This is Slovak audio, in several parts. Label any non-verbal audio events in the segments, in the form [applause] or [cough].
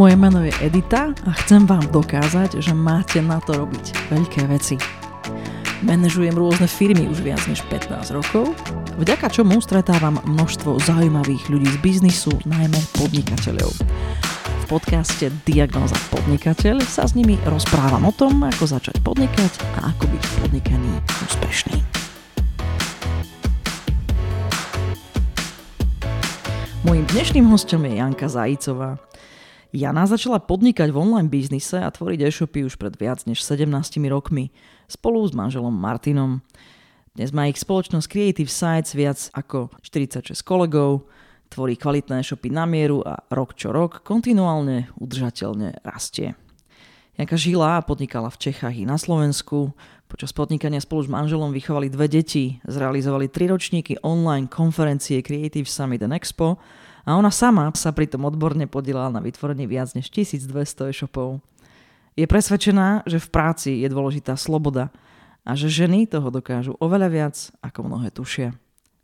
Moje meno je Edita a chcem vám dokázať, že máte na to robiť veľké veci. Manažujem rôzne firmy už viac než 15 rokov, vďaka čomu stretávam množstvo zaujímavých ľudí z biznisu, najmä podnikateľov. V podcaste Diagnoza podnikateľ sa s nimi rozprávam o tom, ako začať podnikať a ako byť v podnikaní úspešný. Mojím dnešným hostom je Janka Zajicová. Jana začala podnikať v online biznise a tvoriť e-shopy už pred viac než 17 rokmi spolu s manželom Martinom. Dnes má ich spoločnosť Creative Sites viac ako 46 kolegov, tvorí kvalitné e-shopy na mieru a rok čo rok kontinuálne udržateľne rastie. Janka žila a podnikala v Čechách i na Slovensku. Počas podnikania spolu s manželom vychovali dve deti, zrealizovali tri ročníky online konferencie Creative Summit and Expo a ona sama sa pritom odborne podielala na vytvorení viac než 1200 e-shopov. Je presvedčená, že v práci je dôležitá sloboda a že ženy toho dokážu oveľa viac, ako mnohé tušia.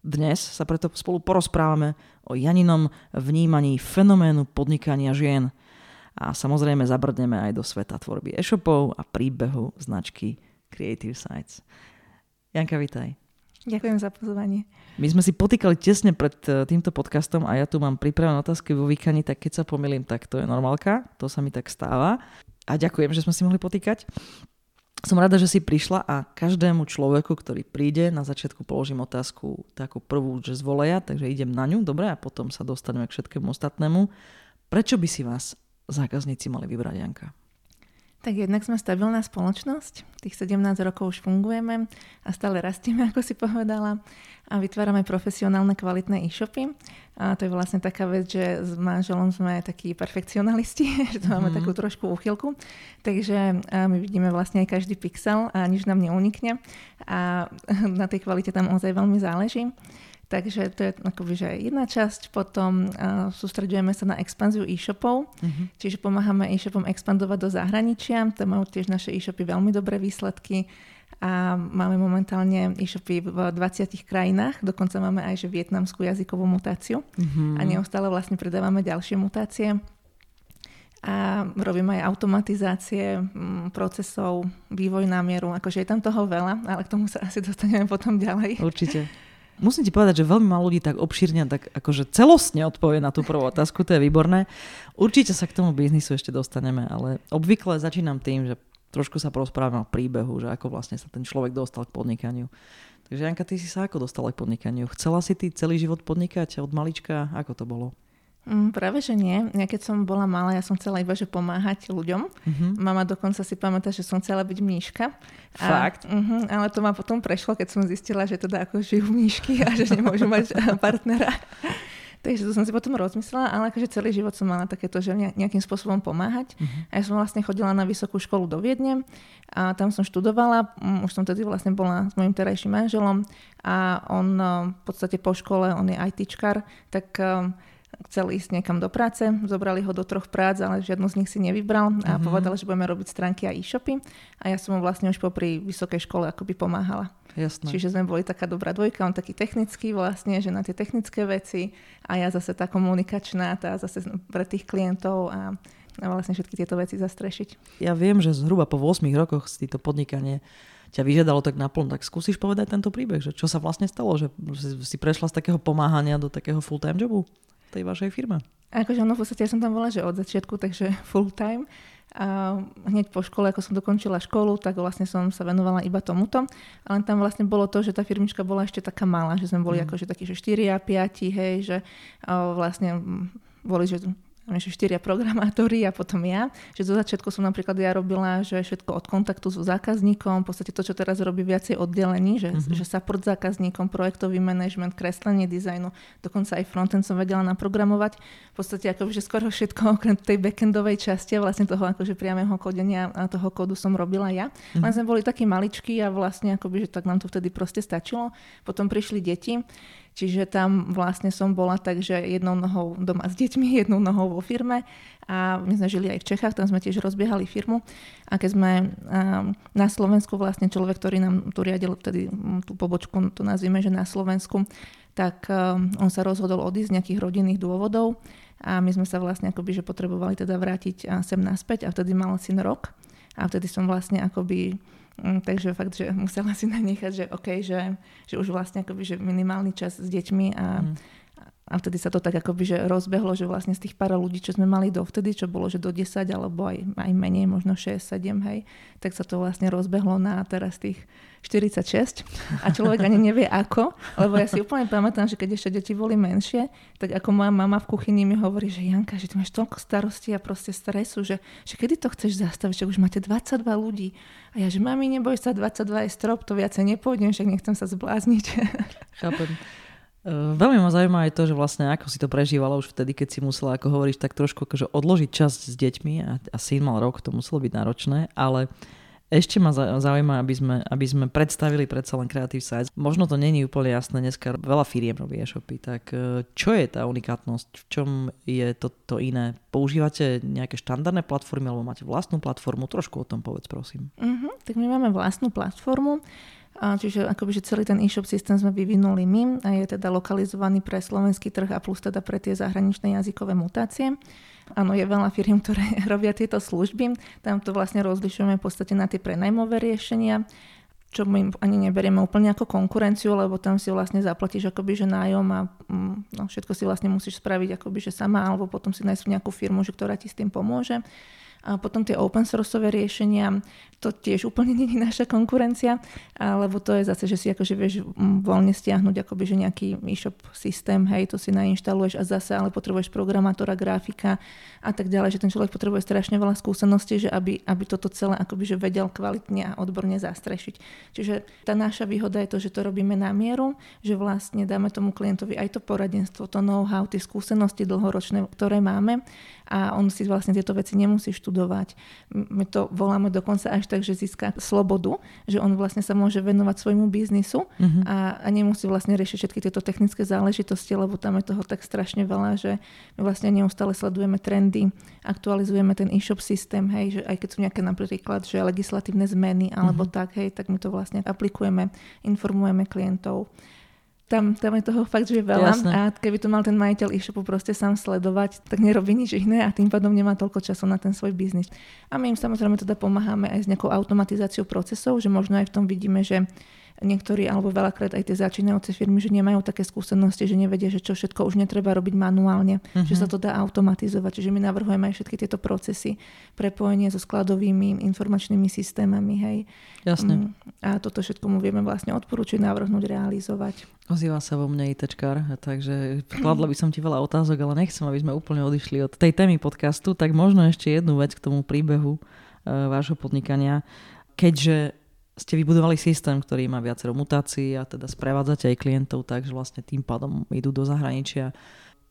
Dnes sa preto spolu porozprávame o Janinom vnímaní fenoménu podnikania žien a samozrejme zabrdneme aj do sveta tvorby e-shopov a príbehu značky Creative Sites. Janka, vitaj. Ďakujem za pozvanie. My sme si potýkali tesne pred e, týmto podcastom a ja tu mám pripravené otázky vo výkani, tak keď sa pomýlim, tak to je normálka, to sa mi tak stáva. A ďakujem, že sme si mohli potýkať. Som rada, že si prišla a každému človeku, ktorý príde, na začiatku položím otázku takú prvú, že z takže idem na ňu, dobre, a potom sa dostaneme k všetkému ostatnému. Prečo by si vás zákazníci mali vybrať, Janka? Tak jednak sme stabilná spoločnosť, tých 17 rokov už fungujeme a stále rastieme, [laughs] ako si povedala, a vytvárame profesionálne kvalitné e-shopy. A to je vlastne taká vec, že s manželom sme takí perfekcionalisti, [laughs] že to máme mm-hmm. takú trošku úchylku. Takže my vidíme vlastne aj každý pixel a nič nám neunikne a [laughs] na tej kvalite tam ozaj veľmi záleží. Takže to je akoby, že jedna časť. Potom uh, sústredujeme sa na expanziu e-shopov, uh-huh. čiže pomáhame e-shopom expandovať do zahraničia. To majú tiež naše e-shopy veľmi dobré výsledky a máme momentálne e-shopy v 20 krajinách, dokonca máme aj že vietnamskú jazykovú mutáciu uh-huh. a neustále vlastne predávame ďalšie mutácie a robíme aj automatizácie procesov, vývoj námieru, akože je tam toho veľa, ale k tomu sa asi dostaneme potom ďalej. Určite. Musím ti povedať, že veľmi málo ľudí tak obšírne, tak akože celostne odpovie na tú prvú otázku, to je výborné. Určite sa k tomu biznisu ešte dostaneme, ale obvykle začínam tým, že trošku sa porozprávame o príbehu, že ako vlastne sa ten človek dostal k podnikaniu. Takže Janka, ty si sa ako dostala k podnikaniu? Chcela si ty celý život podnikať od malička? Ako to bolo? Mm, práve, že nie. Ja keď som bola malá, ja som chcela iba, že pomáhať ľuďom. Uh-huh. Mama dokonca si pamätá, že som chcela byť mníška. Fakt? A, uh-huh, ale to ma potom prešlo, keď som zistila, že teda ako žijú mníšky a že nemôžu mať partnera. [laughs] Takže to som si potom rozmyslela, ale akože celý život som mala takéto, že nejakým spôsobom pomáhať. Uh-huh. A ja som vlastne chodila na vysokú školu do Viedne a tam som študovala. Mm, už som tedy vlastne bola s mojim terajším manželom a on v podstate po škole, on je ITčkar, tak chcel ísť niekam do práce, zobrali ho do troch prác, ale žiadnu z nich si nevybral a mm-hmm. povedal, že budeme robiť stránky a e-shopy a ja som mu vlastne už popri vysokej škole akoby pomáhala. Jasné. Čiže sme boli taká dobrá dvojka, on taký technický vlastne, že na tie technické veci a ja zase tá komunikačná, tá zase pre tých klientov a, a vlastne všetky tieto veci zastrešiť. Ja viem, že zhruba po 8 rokoch si to podnikanie ťa vyžiadalo tak naplno, tak skúsiš povedať tento príbeh, že čo sa vlastne stalo, že si prešla z takého pomáhania do takého full-time jobu? Tej vašej firme? Akože ono v podstate ja som tam bola, že od začiatku, takže [laughs] full time. A hneď po škole, ako som dokončila školu, tak vlastne som sa venovala iba tomuto. Ale tam vlastne bolo to, že tá firmička bola ešte taká malá, že sme boli mm. akože takí, že 4 a 5, hej, že vlastne boli, že že štyria programátori a potom ja. Že zo začiatku som napríklad ja robila, že všetko od kontaktu so zákazníkom, v podstate to, čo teraz robí viacej oddelení, že, mm-hmm. že support zákazníkom, projektový management, kreslenie dizajnu, dokonca aj frontend som vedela naprogramovať. V podstate akože skoro všetko [laughs] okrem tej backendovej časti a vlastne toho akože priamého kodenia a toho kódu som robila ja. Mm-hmm. Len sme boli takí maličkí a vlastne akoby, že tak nám to vtedy proste stačilo. Potom prišli deti Čiže tam vlastne som bola tak, že jednou nohou doma s deťmi, [laughs] jednou nohou vo firme. A my sme žili aj v Čechách, tam sme tiež rozbiehali firmu. A keď sme na Slovensku vlastne človek, ktorý nám tu riadil vtedy tú pobočku, to nazvime, že na Slovensku, tak on sa rozhodol odísť z nejakých rodinných dôvodov. A my sme sa vlastne akoby, že potrebovali teda vrátiť sem naspäť. A vtedy mal syn rok a vtedy som vlastne akoby Mm, takže fakt, že musela si [laughs] nanechať, že OK, že, že už vlastne akoby, že minimálny čas s deťmi a, mm. A vtedy sa to tak akoby, že rozbehlo, že vlastne z tých pár ľudí, čo sme mali dovtedy, čo bolo, že do 10 alebo aj, aj menej, možno 6, 7, hej, tak sa to vlastne rozbehlo na teraz tých 46 a človek ani nevie ako, lebo ja si úplne pamätám, že keď ešte deti boli menšie, tak ako moja mama v kuchyni mi hovorí, že Janka, že ty máš toľko starostí a proste stresu, že, že kedy to chceš zastaviť, že už máte 22 ľudí. A ja, že mami, neboj sa, 22 je strop, to viacej nepôjdem, však nechcem sa zblázniť. Chápem. E, veľmi ma zaujíma aj to, že vlastne ako si to prežívala už vtedy, keď si musela, ako hovoríš, tak trošku akože odložiť čas s deťmi a, a syn mal rok, to muselo byť náročné, ale ešte ma zaujíma, aby sme, aby sme predstavili predsa len Creative Sites. Možno to není úplne jasné, dneska veľa firiem robí e-shopy, tak e, čo je tá unikátnosť? V čom je to, to iné? Používate nejaké štandardné platformy alebo máte vlastnú platformu? Trošku o tom povedz, prosím. Uh-huh, tak my máme vlastnú platformu. Čiže akoby, že celý ten e-shop systém sme vyvinuli my a je teda lokalizovaný pre slovenský trh a plus teda pre tie zahraničné jazykové mutácie. Áno, je veľa firiem, ktoré [laughs] robia tieto služby. Tam to vlastne rozlišujeme v podstate na tie prenajmové riešenia, čo my ani neberieme úplne ako konkurenciu, lebo tam si vlastne zaplatíš akoby, že nájom a mm, no, všetko si vlastne musíš spraviť akoby, že sama, alebo potom si nájsť nejakú firmu, že ktorá ti s tým pomôže. A potom tie open sourceové riešenia, to tiež úplne nie je naša konkurencia, lebo to je zase, že si akože vieš voľne stiahnuť akoby, že nejaký e-shop systém, hej, to si nainštaluješ a zase ale potrebuješ programátora, grafika a tak ďalej, že ten človek potrebuje strašne veľa skúseností, že aby, aby toto celé akoby, že vedel kvalitne a odborne zastrešiť. Čiže tá naša výhoda je to, že to robíme na mieru, že vlastne dáme tomu klientovi aj to poradenstvo, to know-how, tie skúsenosti dlhoročné, ktoré máme a on si vlastne tieto veci nemusí študovať. My to voláme dokonca až tak, že získa slobodu, že on vlastne sa môže venovať svojmu biznisu uh-huh. a, a nemusí vlastne riešiť všetky tieto technické záležitosti, lebo tam je toho tak strašne veľa, že my vlastne neustále sledujeme trendy, aktualizujeme ten e-shop systém, hej, že aj keď sú nejaké napríklad, že legislatívne zmeny alebo uh-huh. tak, hej, tak my to vlastne aplikujeme, informujeme klientov tam, tam je toho fakt, že veľa Jasne. a keby to mal ten majiteľ e-shopu proste sám sledovať, tak nerobí nič iné a tým pádom nemá toľko času na ten svoj biznis. A my im samozrejme teda pomáhame aj s nejakou automatizáciou procesov, že možno aj v tom vidíme, že niektorí alebo veľakrát aj tie začínajúce firmy, že nemajú také skúsenosti, že nevedia, že čo všetko už netreba robiť manuálne, uh-huh. že sa to dá automatizovať. Čiže my navrhujeme aj všetky tieto procesy, prepojenie so skladovými informačnými systémami. Hej. Jasne. Mm, a toto všetko mu vieme vlastne odporúčiť, navrhnúť, realizovať. Ozýva sa vo mne ITčkár, takže kladla by som ti veľa otázok, ale nechcem, aby sme úplne odišli od tej témy podcastu, tak možno ešte jednu vec k tomu príbehu e, vášho podnikania. Keďže ste vybudovali systém, ktorý má viacero mutácií a teda sprevádzate aj klientov tak, že vlastne tým pádom idú do zahraničia.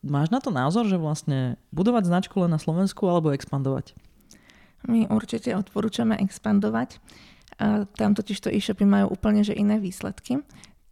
Máš na to názor, že vlastne budovať značku len na Slovensku alebo expandovať? My určite odporúčame expandovať. Tam totiž to e-shopy majú úplne že iné výsledky.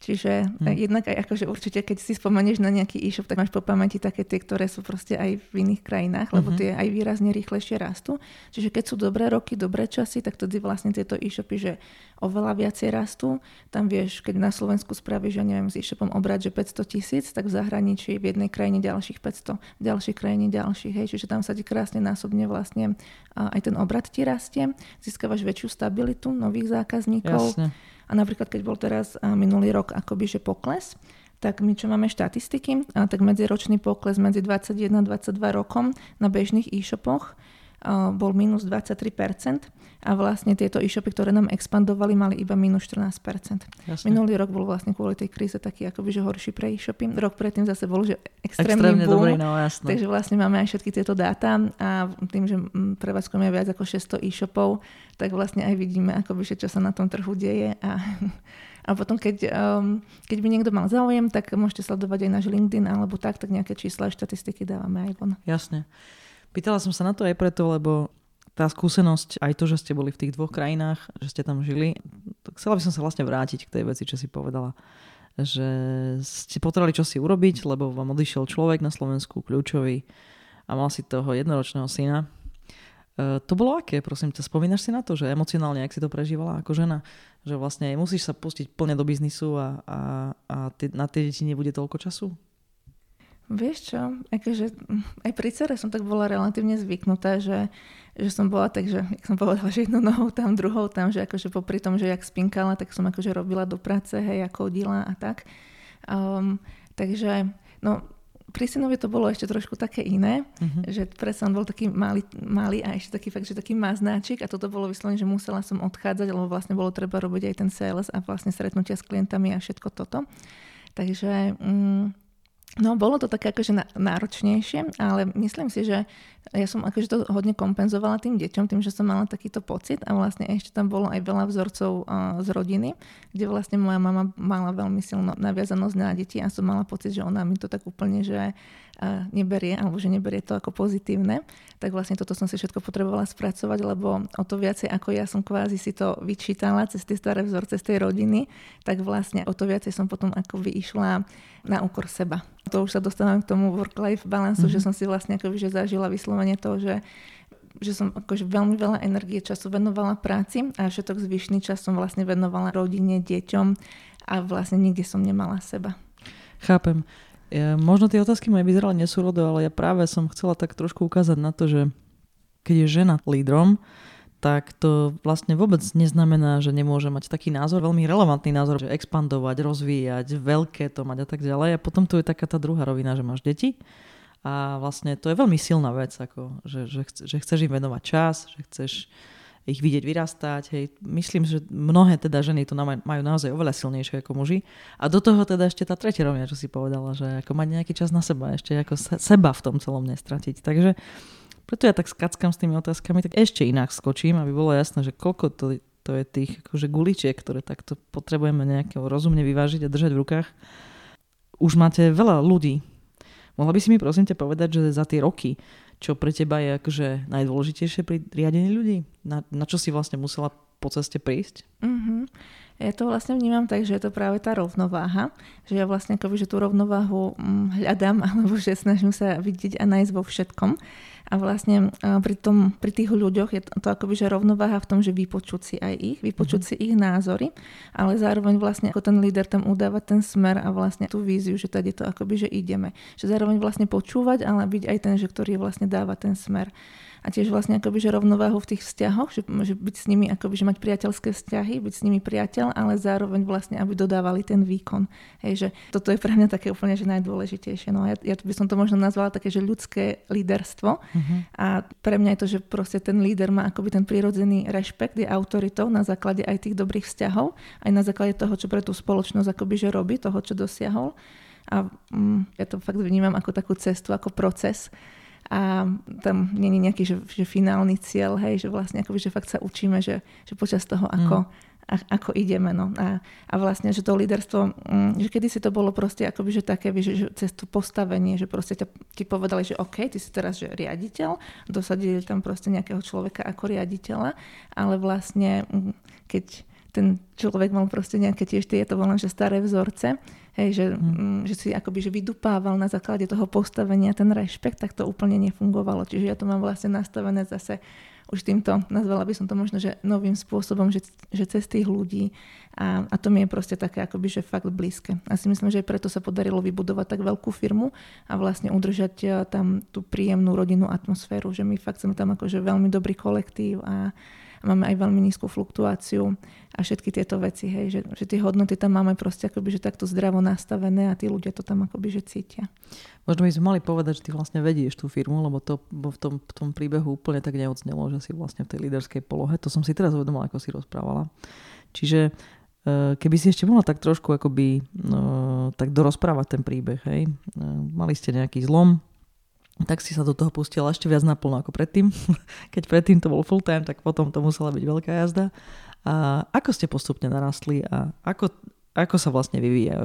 Čiže hmm. jednak aj akože určite, keď si spomenieš na nejaký e-shop, tak máš po pamäti také tie, ktoré sú proste aj v iných krajinách, lebo hmm. tie aj výrazne rýchlejšie rastú. Čiže keď sú dobré roky, dobré časy, tak tedy vlastne tieto e-shopy, že oveľa viacej rastú. Tam vieš, keď na Slovensku spravíš, ja neviem, s e-shopom obrad, že 500 tisíc, tak v zahraničí v jednej krajine ďalších 500, v ďalšej krajine ďalších. Hej. Čiže tam sa ti krásne násobne vlastne aj ten obrad ti rastie, získavaš väčšiu stabilitu nových zákazníkov. Jasne a napríklad, keď bol teraz minulý rok akoby, že pokles, tak my čo máme štatistiky, tak medziročný pokles medzi 21 a 22 rokom na bežných e-shopoch bol minus 23% a vlastne tieto e-shopy, ktoré nám expandovali, mali iba minus 14%. Jasne. Minulý rok bol vlastne kvôli tej kríze taký akoby, že horší pre e-shopy. Rok predtým zase bol, že extrémny Extrémne boom. Dobrý, no, jasne. Takže vlastne máme aj všetky tieto dáta a tým, že prevádzkujeme viac ako 600 e-shopov, tak vlastne aj vidíme, akoby, že čo sa na tom trhu deje a a potom, keď, um, keď by niekto mal záujem, tak môžete sledovať aj náš LinkedIn alebo tak, tak nejaké čísla a štatistiky dávame aj von. Jasne. Pýtala som sa na to aj preto, lebo tá skúsenosť, aj to, že ste boli v tých dvoch krajinách, že ste tam žili, chcela by som sa vlastne vrátiť k tej veci, čo si povedala. Že ste potrebovali čosi urobiť, lebo vám odišiel človek na Slovensku, kľúčový, a mal si toho jednoročného syna. E, to bolo aké, prosím ťa, spomínaš si na to, že emocionálne, ak si to prežívala ako žena, že vlastne musíš sa pustiť plne do biznisu a, a, a ty, na tie deti nebude toľko času? Vieš čo, akože aj pri cere som tak bola relatívne zvyknutá, že, že som bola tak, že jak som povedala, že jednou nohou tam, druhou tam, že akože popri tom, že jak spinkala, tak som akože robila do práce, hej, a chodila a tak. Um, takže, no, pri synovi to bolo ešte trošku také iné, uh-huh. že predsa on bol taký malý, malý a ešte taký fakt, že taký maznáčik a toto bolo vyslovene, že musela som odchádzať, lebo vlastne bolo treba robiť aj ten sales a vlastne stretnutia s klientami a všetko toto. Takže um, No, bolo to také akože náročnejšie, ale myslím si, že ja som akože to hodne kompenzovala tým deťom, tým, že som mala takýto pocit a vlastne ešte tam bolo aj veľa vzorcov z rodiny, kde vlastne moja mama mala veľmi silnú naviazanosť na deti a som mala pocit, že ona mi to tak úplne, že neberie, alebo že neberie to ako pozitívne, tak vlastne toto som si všetko potrebovala spracovať, lebo o to viacej ako ja som kvázi si to vyčítala cez tie staré vzorce z tej rodiny, tak vlastne o to viacej som potom ako išla na úkor seba. To už sa dostávam k tomu work-life balance, mm-hmm. že som si vlastne akoby, že zažila vyslovene to, že že som akože veľmi veľa energie času venovala práci a všetok zvyšný čas som vlastne venovala rodine, deťom a vlastne nikde som nemala seba. Chápem. Možno tie otázky moje vyzerali nesúrodo, ale ja práve som chcela tak trošku ukázať na to, že keď je žena lídrom, tak to vlastne vôbec neznamená, že nemôže mať taký názor, veľmi relevantný názor, že expandovať, rozvíjať, veľké to mať a tak ďalej. A potom tu je taká tá druhá rovina, že máš deti a vlastne to je veľmi silná vec, ako, že, že chceš im venovať čas, že chceš ich vidieť vyrastať. Hej. Myslím, že mnohé teda ženy to majú naozaj oveľa silnejšie ako muži. A do toho teda ešte tá tretia rovina, čo si povedala, že ako mať nejaký čas na seba, ešte ako seba v tom celom nestratiť. Takže preto ja tak skackam s tými otázkami, tak ešte inak skočím, aby bolo jasné, že koľko to, to je tých akože guličiek, ktoré takto potrebujeme nejakého rozumne vyvážiť a držať v rukách. Už máte veľa ľudí. Mohla by si mi prosím te povedať, že za tie roky, čo pre teba je akože najdôležitejšie pri riadení ľudí? Na, na čo si vlastne musela po ceste prísť? Mm-hmm. Ja to vlastne vnímam tak, že je to práve tá rovnováha, že ja vlastne akoby, že tú rovnováhu mm, hľadám, [laughs] alebo že snažím sa vidieť a nájsť vo všetkom. A vlastne pri, tom, pri tých ľuďoch je to, to akoby, že rovnováha v tom, že vypočuť si aj ich, vypočuť mm-hmm. si ich názory, ale zároveň vlastne ako ten líder tam udávať ten smer a vlastne tú víziu, že tady to akoby, že ideme. Že zároveň vlastne počúvať, ale byť aj ten, že ktorý vlastne dáva ten smer a tiež vlastne akoby, že rovnováhu v tých vzťahoch, že, že byť s nimi, akoby, že mať priateľské vzťahy, byť s nimi priateľ, ale zároveň vlastne, aby dodávali ten výkon. Hej, že toto je pre mňa také úplne, že najdôležitejšie. No ja, ja by som to možno nazvala také, že ľudské líderstvo. Uh-huh. A pre mňa je to, že proste ten líder má akoby ten prirodzený rešpekt, je autoritou na základe aj tých dobrých vzťahov, aj na základe toho, čo pre tú spoločnosť akoby, že robí, toho, čo dosiahol. A mm, ja to fakt vnímam ako takú cestu, ako proces a tam nie je nejaký že, že finálny cieľ, hej, že vlastne akoby, že fakt sa učíme, že, že počas toho, ako, mm. a, ako ideme. No. A, a vlastne, že to líderstvo, mm, že kedy si to bolo proste akoby, že také, že, že cez to postavenie, že proste ťa, ti povedali, že OK, ty si teraz že riaditeľ, dosadili tam proste nejakého človeka ako riaditeľa, ale vlastne mm, keď ten človek mal proste nejaké tiež tie, to bolo že staré vzorce, hej, že, hmm. že si akoby že vydupával na základe toho postavenia ten rešpekt, tak to úplne nefungovalo. Čiže ja to mám vlastne nastavené zase už týmto, nazvala by som to možno, že novým spôsobom, že, že cez tých ľudí a, a to mi je proste také akoby, že fakt blízke. A si myslím, že aj preto sa podarilo vybudovať tak veľkú firmu a vlastne udržať e, tam tú príjemnú rodinnú atmosféru, že my fakt sme tam akože veľmi dobrý kolektív a, máme aj veľmi nízku fluktuáciu a všetky tieto veci, hej, že, že tie hodnoty tam máme proste akoby, že takto zdravo nastavené a tí ľudia to tam akoby, že cítia. Možno by sme mali povedať, že ty vlastne vedieš tú firmu, lebo to bo v, tom, v tom príbehu úplne tak neodznelo, že si vlastne v tej líderskej polohe. To som si teraz uvedomila, ako si rozprávala. Čiže e, keby si ešte mohla tak trošku akoby, no, tak dorozprávať ten príbeh, hej. E, mali ste nejaký zlom, tak si sa do toho pustila ešte viac naplno ako predtým. [laughs] Keď predtým to bol full time, tak potom to musela byť veľká jazda. A ako ste postupne narastli a ako, ako sa vlastne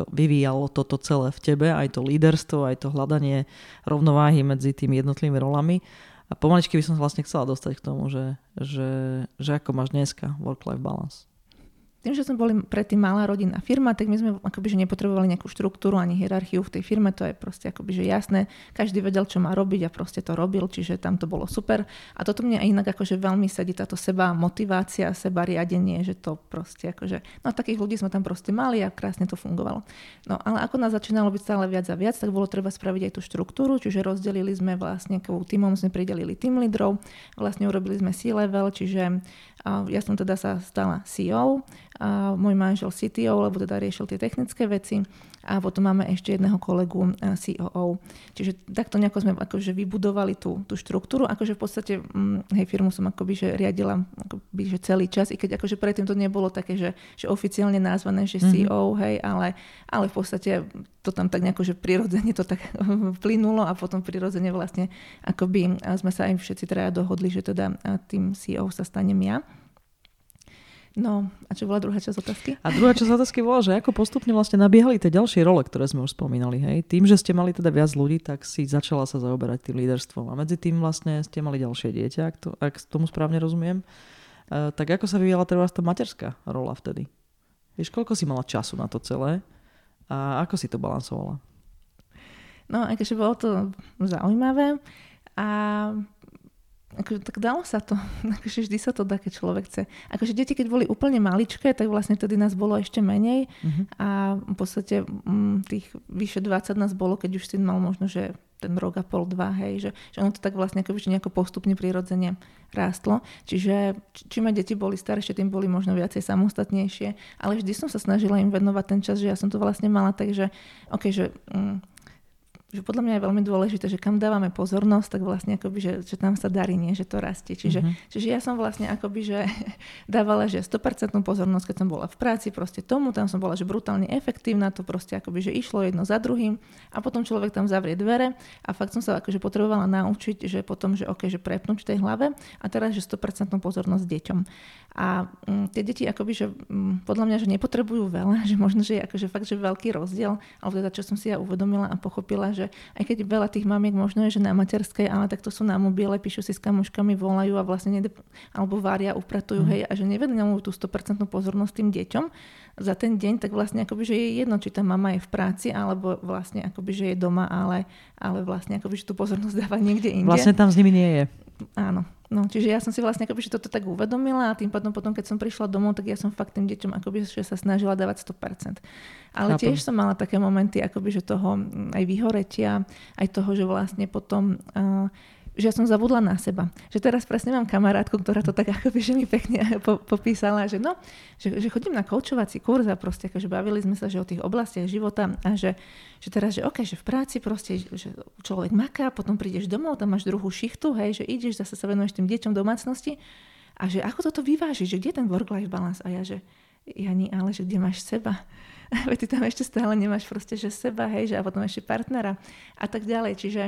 vyvíjalo, toto celé v tebe, aj to líderstvo, aj to hľadanie rovnováhy medzi tými jednotlivými rolami. A pomaličky by som vlastne chcela dostať k tomu, že, že, že ako máš dneska work-life balance. Tým, že sme boli predtým malá rodinná firma, tak my sme akoby, že nepotrebovali nejakú štruktúru ani hierarchiu v tej firme, to je proste akoby, že jasné, každý vedel, čo má robiť a proste to robil, čiže tam to bolo super. A toto mne inak akože veľmi sedí táto seba motivácia, seba riadenie, že to proste akože, no takých ľudí sme tam proste mali a krásne to fungovalo. No ale ako nás začínalo byť stále viac a viac, tak bolo treba spraviť aj tú štruktúru, čiže rozdelili sme vlastne týmom, sme pridelili tým lídrov, vlastne urobili sme C-level, čiže ja som teda sa stala CEO, a môj manžel CTO, lebo teda riešil tie technické veci a potom máme ešte jedného kolegu COO. Čiže takto nejako sme akože vybudovali tú, tú štruktúru, akože v podstate hm, hej, firmu som akoby že riadila akoby, že celý čas, i keď akože predtým to nebolo také, že, že oficiálne nazvané, že CEO, mm-hmm. hej, ale, ale v podstate to tam tak nejako, že prirodzene to tak [laughs] plynulo a potom prirodzene vlastne akoby sme sa aj všetci teda dohodli, že teda tým CEO sa stanem ja. No, a čo bola druhá časť otázky? A druhá časť otázky bola, že ako postupne vlastne nabiehali tie ďalšie role, ktoré sme už spomínali. Hej? Tým, že ste mali teda viac ľudí, tak si začala sa zaoberať tým líderstvom. A medzi tým vlastne ste mali ďalšie dieťa, ak, to, ak tomu správne rozumiem. E, tak ako sa vyvíjala teda tá materská rola vtedy? Vieš, koľko si mala času na to celé? A ako si to balansovala? No, akože bolo to zaujímavé. A akože, tak dalo sa to. [laughs] Akože vždy sa to dá, keď človek chce. Akože deti, keď boli úplne maličké, tak vlastne tedy nás bolo ešte menej. Uh-huh. A v podstate m, mm, tých vyše 20 nás bolo, keď už syn mal možno, že ten rok a pol, dva, hej, že, že ono to tak vlastne ako, že nejako postupne prirodzene rástlo. Čiže čím aj deti boli staršie, tým boli možno viacej samostatnejšie, ale vždy som sa snažila im venovať ten čas, že ja som to vlastne mala, takže okay, že mm, že podľa mňa je veľmi dôležité, že kam dávame pozornosť, tak vlastne akoby, že, že tam sa darí, nie, že to rastie. Čiže, mm-hmm. čiže ja som vlastne akoby, že [laughs] dávala, že 100% pozornosť, keď som bola v práci, proste tomu, tam som bola, že brutálne efektívna, to proste akoby, že išlo jedno za druhým a potom človek tam zavrie dvere a fakt som sa akože potrebovala naučiť, že potom, že OK, že prepnúť v tej hlave a teraz, že 100% pozornosť deťom. A um, tie deti akoby, že um, podľa mňa, že nepotrebujú veľa, [laughs] že možno, že je akože fakt, že veľký rozdiel, ale teda čo som si ja uvedomila a pochopila, že aj keď veľa tých mamiek možno je, že na materskej, ale tak to sú na mobile, píšu si s kamoškami, volajú a vlastne nede, alebo varia, upratujú, mm. hej, a že nevenujú tú 100% pozornosť tým deťom za ten deň, tak vlastne akoby, že je jedno, či tá mama je v práci, alebo vlastne akoby, že je doma, ale, ale vlastne akoby, že tú pozornosť dáva niekde inde. Vlastne tam s nimi nie je. Áno, No, čiže ja som si vlastne akoby, že toto tak uvedomila a tým pádom potom, keď som prišla domov, tak ja som fakt tým deťom akoby, že sa snažila dávať 100%. Ale Chápem. tiež som mala také momenty akoby, že toho aj vyhoretia, aj toho, že vlastne potom uh, že ja som zabudla na seba. Že teraz presne mám kamarátku, ktorá to tak [laughs] akoby, že mi pekne [laughs] po, popísala, že no, že, že chodím na koučovací kurz a proste akože bavili sme sa že o tých oblastiach života a že, že teraz, že OK, že v práci proste, že človek maká, potom prídeš domov, tam máš druhú šichtu, hej, že ideš, zase sa venuješ tým deťom domácnosti a že ako toto vyvážiš, že kde je ten work-life balance a ja, že Jani, ale že kde máš seba? [laughs] Veď ty tam ešte stále nemáš proste, že seba, hej, že a potom ešte partnera a tak ďalej. Čiže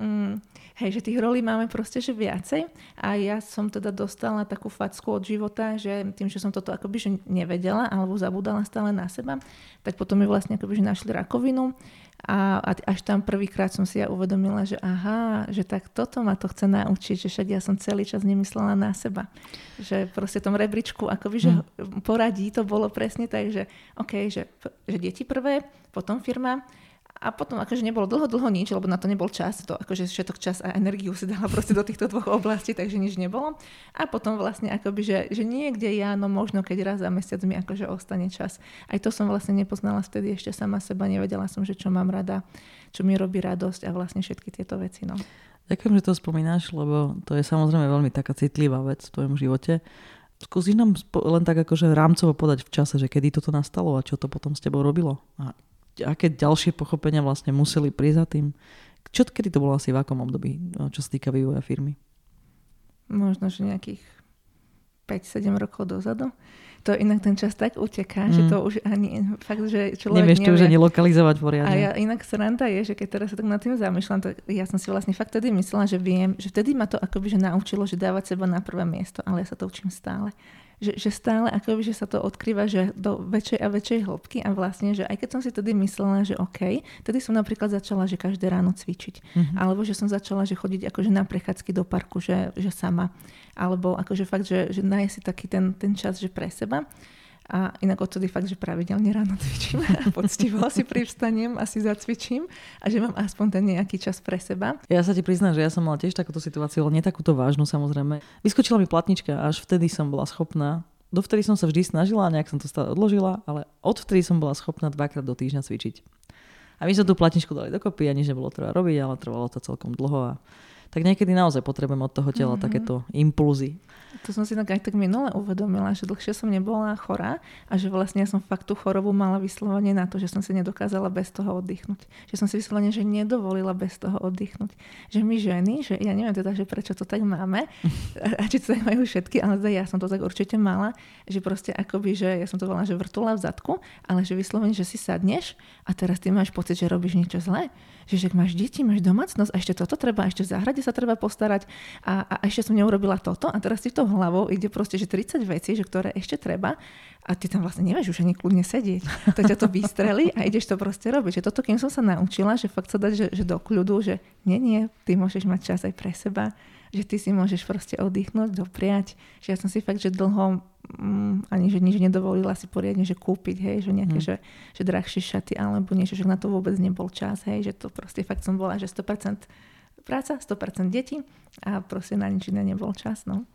mm, hej, že tých rolí máme proste, že viacej a ja som teda dostala takú facku od života, že tým, že som toto akoby že nevedela alebo zabudala stále na seba, tak potom mi vlastne akoby že našli rakovinu a, až tam prvýkrát som si ja uvedomila, že aha, že tak toto ma to chce naučiť, že však ja som celý čas nemyslela na seba. Že proste tom rebríčku akoby, že mm. poradí to bolo presne tak, že OK, že, že deti prvé, potom firma a potom akože nebolo dlho, dlho nič, lebo na to nebol čas, to akože všetok čas a energiu si dala proste do týchto dvoch oblastí, takže nič nebolo. A potom vlastne akoby, že, že niekde ja, no možno keď raz za mesiac mi akože ostane čas. Aj to som vlastne nepoznala vtedy ešte sama seba, nevedela som, že čo mám rada, čo mi robí radosť a vlastne všetky tieto veci. No. Ďakujem, že to spomínaš, lebo to je samozrejme veľmi taká citlivá vec v tvojom živote. Skúsi nám len tak akože rámcovo podať v čase, že kedy toto nastalo a čo to potom s tebou robilo. A aké ďalšie pochopenia vlastne museli prísť za tým? Čo, kedy to bolo asi v akom období, no, čo sa týka vývoja firmy? Možno, že nejakých 5-7 rokov dozadu. To inak ten čas tak uteká, mm. že to už ani fakt, že človek Nevieš nevie. to už ani lokalizovať poriadne. A ja inak sranda je, že keď teraz sa tak nad tým zamýšľam, tak ja som si vlastne fakt tedy myslela, že viem, že vtedy ma to akoby že naučilo, že dávať seba na prvé miesto, ale ja sa to učím stále že, že stále akoby, že sa to odkrýva že do väčšej a väčšej hĺbky a vlastne, že aj keď som si tedy myslela, že OK, tedy som napríklad začala, že každé ráno cvičiť. Mm-hmm. Alebo že som začala, že chodiť akože na prechádzky do parku, že, že sama. Alebo akože fakt, že, že nájsť si taký ten, ten čas, že pre seba. A inak odtedy fakt, že pravidelne ráno cvičím a [laughs] poctivo si privstanem a si zacvičím a že mám aspoň ten nejaký čas pre seba. Ja sa ti priznám, že ja som mala tiež takúto situáciu, ale nie takúto vážnu samozrejme. Vyskočila mi platnička až vtedy som bola schopná dovtedy som sa vždy snažila, nejak som to stále odložila, ale odvtedy som bola schopná dvakrát do týždňa cvičiť. A my sme tú platničku dali dokopy a nič nebolo treba robiť, ale trvalo to celkom dlho a tak niekedy naozaj potrebujem od toho tela mm-hmm. takéto impulzy. To som si tak aj tak minule uvedomila, že dlhšie som nebola chorá a že vlastne ja som fakt tú chorobu mala vyslovene na to, že som si nedokázala bez toho oddychnúť. Že som si vyslovene, že nedovolila bez toho oddychnúť. Že my ženy, že ja neviem teda, že prečo to tak máme, [laughs] a či to tak majú všetky, ale teda ja som to tak určite mala, že proste akoby, že ja som to volala, že vrtula v zadku, ale že vyslovene, že si sadneš a teraz ty máš pocit, že robíš niečo zlé že že máš deti, máš domácnosť a ešte toto treba, ešte v záhrade sa treba postarať a, a ešte som neurobila toto a teraz ti to hlavou ide proste, že 30 vecí, že ktoré ešte treba a ty tam vlastne nevieš už ani kľudne sedieť. To ťa to vystrelí a ideš to proste robiť. Že toto, kým som sa naučila, že fakt sa dať, že, že do kľudu, že nie, nie, ty môžeš mať čas aj pre seba, že ty si môžeš proste oddychnúť, dopriať. Že ja som si fakt, že dlho mm, ani že nič nedovolila si poriadne, že kúpiť, hej, že nejaké, mm. že, že drahšie šaty alebo niečo, že na to vôbec nebol čas, hej, že to proste fakt som bola, že 100% práca, 100% deti a proste na nič iné nebol čas, no.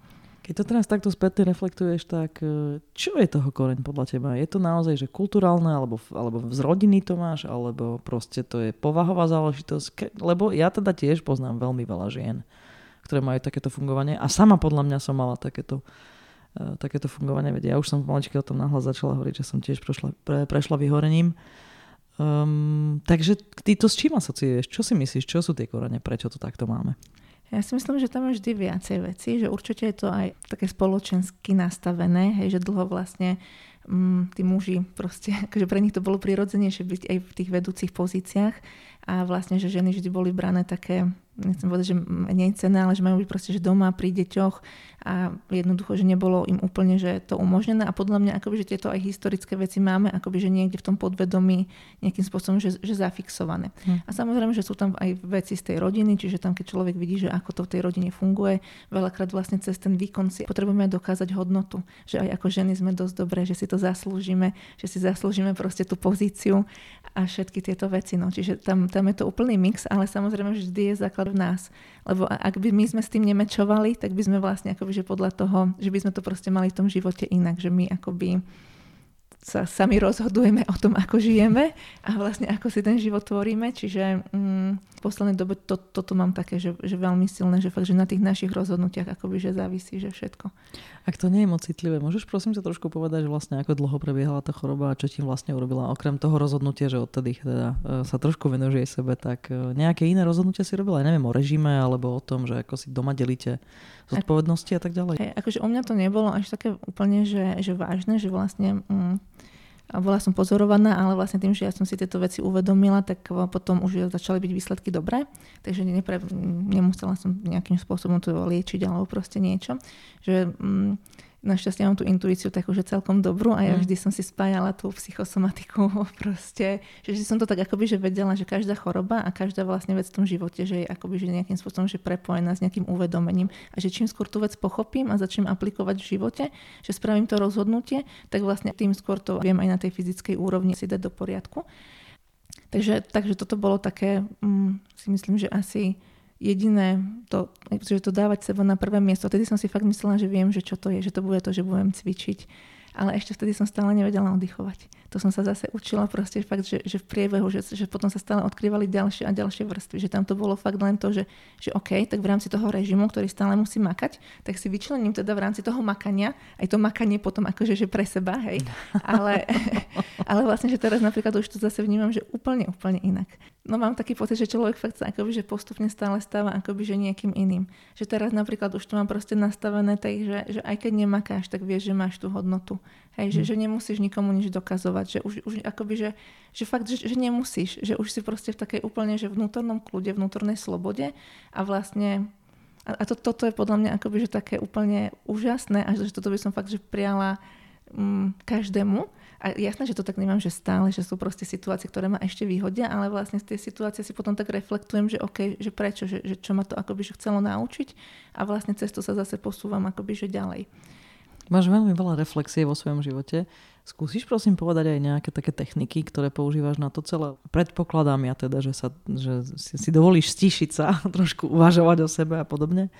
Keď to teraz takto spätne reflektuješ, tak e, čo je toho koreň podľa teba? Je to naozaj, že kulturálne, alebo, alebo z rodiny to máš, alebo proste to je povahová záležitosť? Lebo ja teda tiež poznám veľmi veľa žien, ktoré majú takéto fungovanie a sama podľa mňa som mala takéto E, takéto fungovanie. Veď ja už som maličky o tom nahlas začala hovoriť, že som tiež prešla, pre, prešla vyhorením. Um, takže ty to s čím asociuješ? Čo si myslíš? Čo sú tie korene? Prečo to takto máme? Ja si myslím, že tam je vždy viacej veci, že určite je to aj také spoločensky nastavené, hej, že dlho vlastne mm, tí muži proste, [laughs] akože pre nich to bolo prirodzenejšie byť aj v tých vedúcich pozíciách a vlastne, že ženy vždy boli brané také nechcem povedať, že menej cené, ale že majú byť proste že doma pri deťoch a jednoducho, že nebolo im úplne že to umožnené a podľa mňa akoby, že tieto aj historické veci máme akoby, že niekde v tom podvedomí nejakým spôsobom, že, že zafixované. Hm. A samozrejme, že sú tam aj veci z tej rodiny, čiže tam, keď človek vidí, že ako to v tej rodine funguje, veľakrát vlastne cez ten výkon si potrebujeme dokázať hodnotu, že aj ako ženy sme dosť dobré, že si to zaslúžime, že si zaslúžime proste tú pozíciu a všetky tieto veci. No. Čiže tam, tam je to úplný mix, ale samozrejme vždy je základ v nás. Lebo ak by my sme s tým nemečovali, tak by sme vlastne akoby, že podľa toho, že by sme to proste mali v tom živote inak, že my akoby sa sami rozhodujeme o tom, ako žijeme a vlastne ako si ten život tvoríme. Čiže mm, poslednej dobe to, toto mám také, že, že veľmi silné, že fakt, že na tých našich rozhodnutiach akoby, že závisí, že všetko. Ak to nie je moc citlivé, môžeš prosím sa trošku povedať, že vlastne ako dlho prebiehala tá choroba a čo ti vlastne urobila? Okrem toho rozhodnutia, že odtedy teda e, sa trošku venuješ jej sebe, tak e, nejaké iné rozhodnutia si robila? Ja neviem, o režime alebo o tom, že ako si doma delíte zodpovednosti a tak ďalej? Hej, akože u mňa to nebolo až také úplne, že, že vážne, že vlastne... Mm, bola som pozorovaná, ale vlastne tým, že ja som si tieto veci uvedomila, tak potom už začali byť výsledky dobré, takže nepre, nemusela som nejakým spôsobom to liečiť alebo proste niečo. Že, mm, Našťastie mám tú intuíciu takú, že celkom dobrú a ja mm. vždy som si spájala tú psychosomatiku [laughs] proste, že vždy som to tak akoby, že vedela, že každá choroba a každá vlastne vec v tom živote, že je akoby, že nejakým spôsobom, že prepojená s nejakým uvedomením a že čím skôr tú vec pochopím a začnem aplikovať v živote, že spravím to rozhodnutie, tak vlastne tým skôr to viem aj na tej fyzickej úrovni si dať do poriadku. Takže, takže toto bolo také, mm, si myslím, že asi jediné, to, že to dávať seba na prvé miesto. Tedy som si fakt myslela, že viem, že čo to je, že to bude to, že budem cvičiť. Ale ešte vtedy som stále nevedela oddychovať to som sa zase učila proste fakt, že, že v priebehu, že, že potom sa stále odkrývali ďalšie a ďalšie vrstvy, že tam to bolo fakt len to, že, že OK, tak v rámci toho režimu, ktorý stále musí makať, tak si vyčlením teda v rámci toho makania, aj to makanie potom akože že pre seba, hej, ale, [laughs] ale vlastne, že teraz napríklad už to zase vnímam, že úplne, úplne inak. No mám taký pocit, že človek fakt sa akoby, že postupne stále stáva akoby, že niekým iným. Že teraz napríklad už to mám proste nastavené tak, že, že aj keď nemakáš, tak vieš, že máš tú hodnotu. Hej, že, hm. že nemusíš nikomu nič dokazovať, že už, už akoby, že, že fakt, že, že nemusíš, že už si proste v takej úplne, že vnútornom kľude, vnútornej slobode a vlastne a, a to, toto je podľa mňa akoby, že také úplne úžasné a že toto by som fakt, že priala mm, každému. A jasné, že to tak nemám, že stále, že sú proste situácie, ktoré ma ešte vyhodia, ale vlastne z tej situácie si potom tak reflektujem, že OK, že prečo, že, že čo ma to akoby že chcelo naučiť a vlastne cestu sa zase posúvam akoby že ďalej. Máš veľmi veľa reflexie vo svojom živote. Skúsiš prosím povedať aj nejaké také techniky, ktoré používaš na to celé? Predpokladám ja teda, že, sa, že si, si dovolíš stíšiť sa, [laughs] trošku uvažovať o sebe a podobne.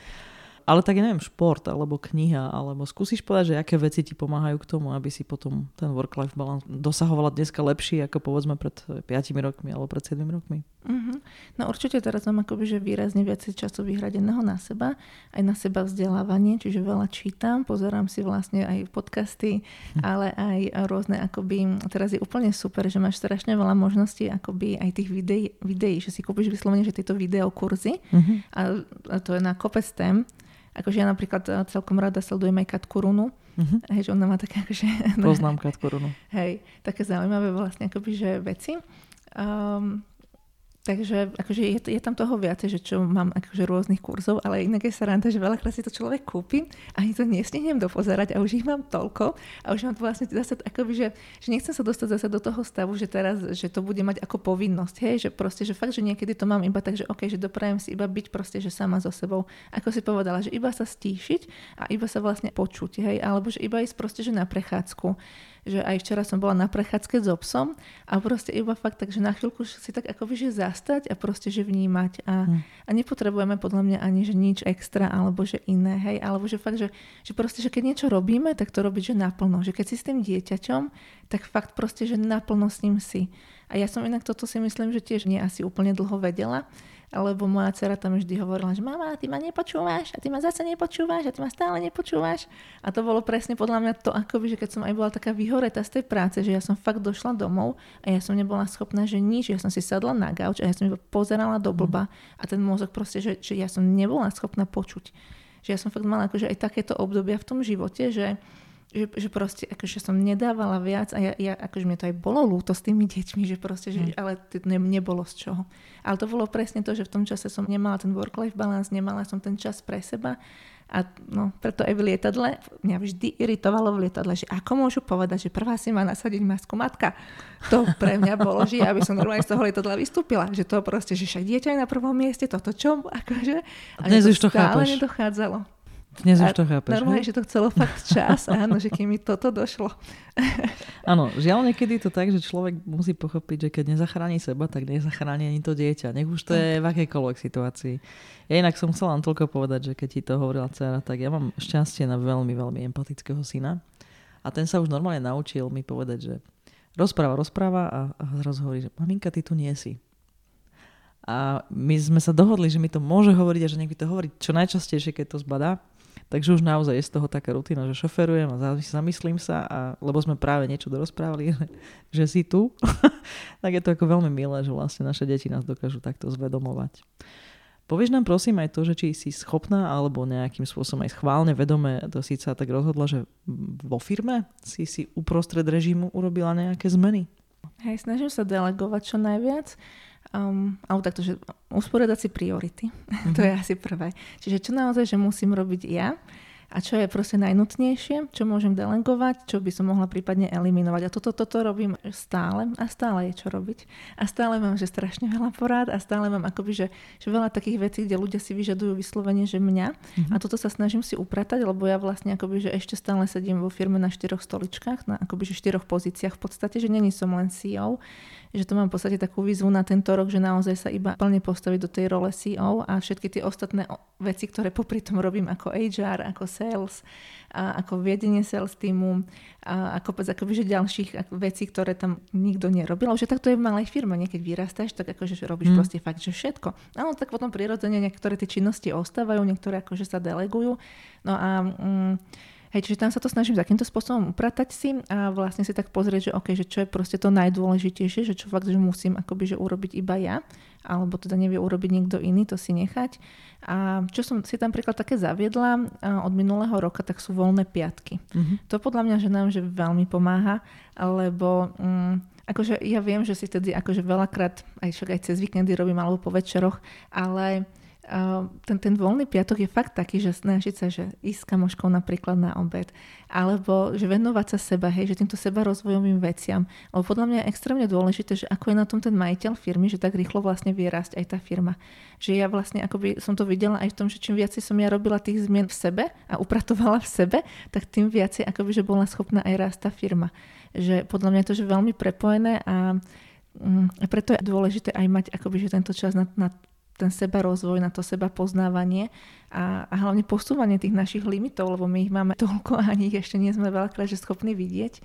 Ale tak ja neviem, šport alebo kniha, alebo skúsiš povedať, že aké veci ti pomáhajú k tomu, aby si potom ten work-life balance dosahovala dneska lepší ako povedzme pred 5 rokmi alebo pred 7 rokmi? Mm-hmm. No určite teraz mám akoby, že výrazne viacej času vyhradeného na seba, aj na seba vzdelávanie, čiže veľa čítam, pozerám si vlastne aj podcasty, hm. ale aj rôzne akoby, teraz je úplne super, že máš strašne veľa možností akoby aj tých videí, videí že si kúpiš vyslovene, že tieto videokurzy mm-hmm. a, a to je na kopec tém, Akože ja napríklad eh, celkom rada sledujem aj Katkurunu, uh-huh. hej, že ona má také akože... Poznám Katkurunu. Hej, také zaujímavé vlastne akoby, že veci. Um, Takže akože je, je tam toho viacej, že čo mám akože rôznych kurzov, ale inak je sranda, že veľakrát si to človek kúpi a ani to nestihnem dopozerať a už ich mám toľko a už mám to vlastne zase akoby, že, že nechcem sa dostať zase do toho stavu, že teraz, že to bude mať ako povinnosť, hej, že proste, že fakt, že niekedy to mám iba tak, že OK, že doprajem si iba byť proste, že sama so sebou, ako si povedala, že iba sa stíšiť a iba sa vlastne počuť, hej, alebo že iba ísť proste, že na prechádzku že aj včera som bola na prechádzke s obsom a proste iba fakt tak, že na chvíľku si tak akoby, že zastať a proste, že vnímať a, hmm. a nepotrebujeme podľa mňa ani, že nič extra alebo že iné, hej, alebo že fakt, že, že proste, že keď niečo robíme, tak to robiť, že naplno, že keď si s tým dieťaťom, tak fakt proste, že naplno s ním si. A ja som inak toto si myslím, že tiež nie asi úplne dlho vedela, lebo moja dcera tam vždy hovorila, že mama, ty ma nepočúvaš a ty ma zase nepočúvaš a ty ma stále nepočúvaš. A to bolo presne podľa mňa to, akoby, že keď som aj bola taká vyhoretá z tej práce, že ja som fakt došla domov a ja som nebola schopná, že nič, ja som si sadla na gauč a ja som iba pozerala do blba a ten mozog proste, že, že ja som nebola schopná počuť. Že ja som fakt mala akože aj takéto obdobia v tom živote, že že, že proste akože som nedávala viac a ja, ja akože mne to aj bolo ľúto s tými deťmi, že proste, že, mm. ale to ne, nebolo z čoho. Ale to bolo presne to, že v tom čase som nemala ten work-life balance, nemala som ten čas pre seba a no, preto aj v lietadle, mňa vždy iritovalo v lietadle, že ako môžu povedať, že prvá si má nasadiť masku matka. To pre mňa bolo, že ja by som normálne z toho lietadla vystúpila. Že to proste, že však dieťa je na prvom mieste, toto čo? Akože, a dnes už to chápeš. nedochádzalo. Dnes už to chápeš. Normálne, že to chcelo fakt čas, áno, že keď mi toto došlo. [laughs] Áno, žiaľ niekedy je to tak, že človek musí pochopiť, že keď nezachráni seba, tak nezachráni ani to dieťa. Nech už to je v akejkoľvek situácii. Ja inak som chcela len toľko povedať, že keď ti to hovorila dcera, tak ja mám šťastie na veľmi, veľmi empatického syna. A ten sa už normálne naučil mi povedať, že rozpráva, rozpráva a, a zrazu hovorí, že maminka, ty tu nie si. A my sme sa dohodli, že mi to môže hovoriť a že mi to hovorí čo najčastejšie, keď to zbadá. Takže už naozaj je z toho taká rutina, že šoferujem a zamyslím sa, a, lebo sme práve niečo dorozprávali, [laughs] že si tu, [laughs] tak je to ako veľmi milé, že vlastne naše deti nás dokážu takto zvedomovať. Povieš nám prosím aj to, že či si schopná alebo nejakým spôsobom aj schválne, vedome to síce tak rozhodla, že vo firme si si uprostred režimu urobila nejaké zmeny? Hej, snažím sa delegovať čo najviac. Um, alebo takto, že usporiadať si priority. Mm-hmm. [laughs] to je mhm. asi prvé. Čiže čo naozaj, že musím robiť ja a čo je proste najnutnejšie, čo môžem delegovať, čo by som mohla prípadne eliminovať. A toto, toto robím stále a stále je čo robiť. A stále mám, že strašne veľa porád a stále mám akoby, že, že veľa takých vecí, kde ľudia si vyžadujú vyslovene, že mňa. Mm-hmm. A toto sa snažím si upratať, lebo ja vlastne akoby, že ešte stále sedím vo firme na štyroch stoličkách, na akoby, že štyroch pozíciách v podstate, že není som len CEO, že to mám v podstate takú výzvu na tento rok, že naozaj sa iba plne postaviť do tej role CEO a všetky tie ostatné veci, ktoré popri tom robím ako HR, ako sales, a ako viedenie sales týmu a ako akoby, že ďalších vecí, ktoré tam nikto nerobil. Že takto je v malej firme, niekedy vyrastáš, tak akože robíš mm. proste fakt, že všetko. Áno, tak potom prirodzene niektoré tie činnosti ostávajú, niektoré akože sa delegujú. No a mm, Hej, čiže tam sa to snažím takýmto spôsobom upratať si a vlastne si tak pozrieť, že, okay, že čo je proste to najdôležitejšie, že čo fakt, že musím akoby, že urobiť iba ja, alebo teda nevie urobiť niekto iný, to si nechať. A čo som si tam príklad také zaviedla od minulého roka, tak sú voľné piatky. Mm-hmm. To podľa mňa, že nám že veľmi pomáha, lebo... Mm, akože ja viem, že si tedy akože veľakrát, aj však aj cez víkendy robím alebo po večeroch, ale ten, ten voľný piatok je fakt taký, že snažiť sa, že ísť s kamoškou napríklad na obed, alebo že venovať sa seba, hej, že týmto seba rozvojovým veciam. Lebo podľa mňa je extrémne dôležité, že ako je na tom ten majiteľ firmy, že tak rýchlo vlastne vie rásť aj tá firma. Že ja vlastne akoby som to videla aj v tom, že čím viacej som ja robila tých zmien v sebe a upratovala v sebe, tak tým viacej akoby, že bola schopná aj rásť tá firma. Že podľa mňa je to že veľmi prepojené a mm, a preto je dôležité aj mať akoby, že tento čas na, na ten seba rozvoj, na to seba poznávanie a, a hlavne posúvanie tých našich limitov, lebo my ich máme toľko a ani ich ešte nie sme veľakrát že schopní vidieť.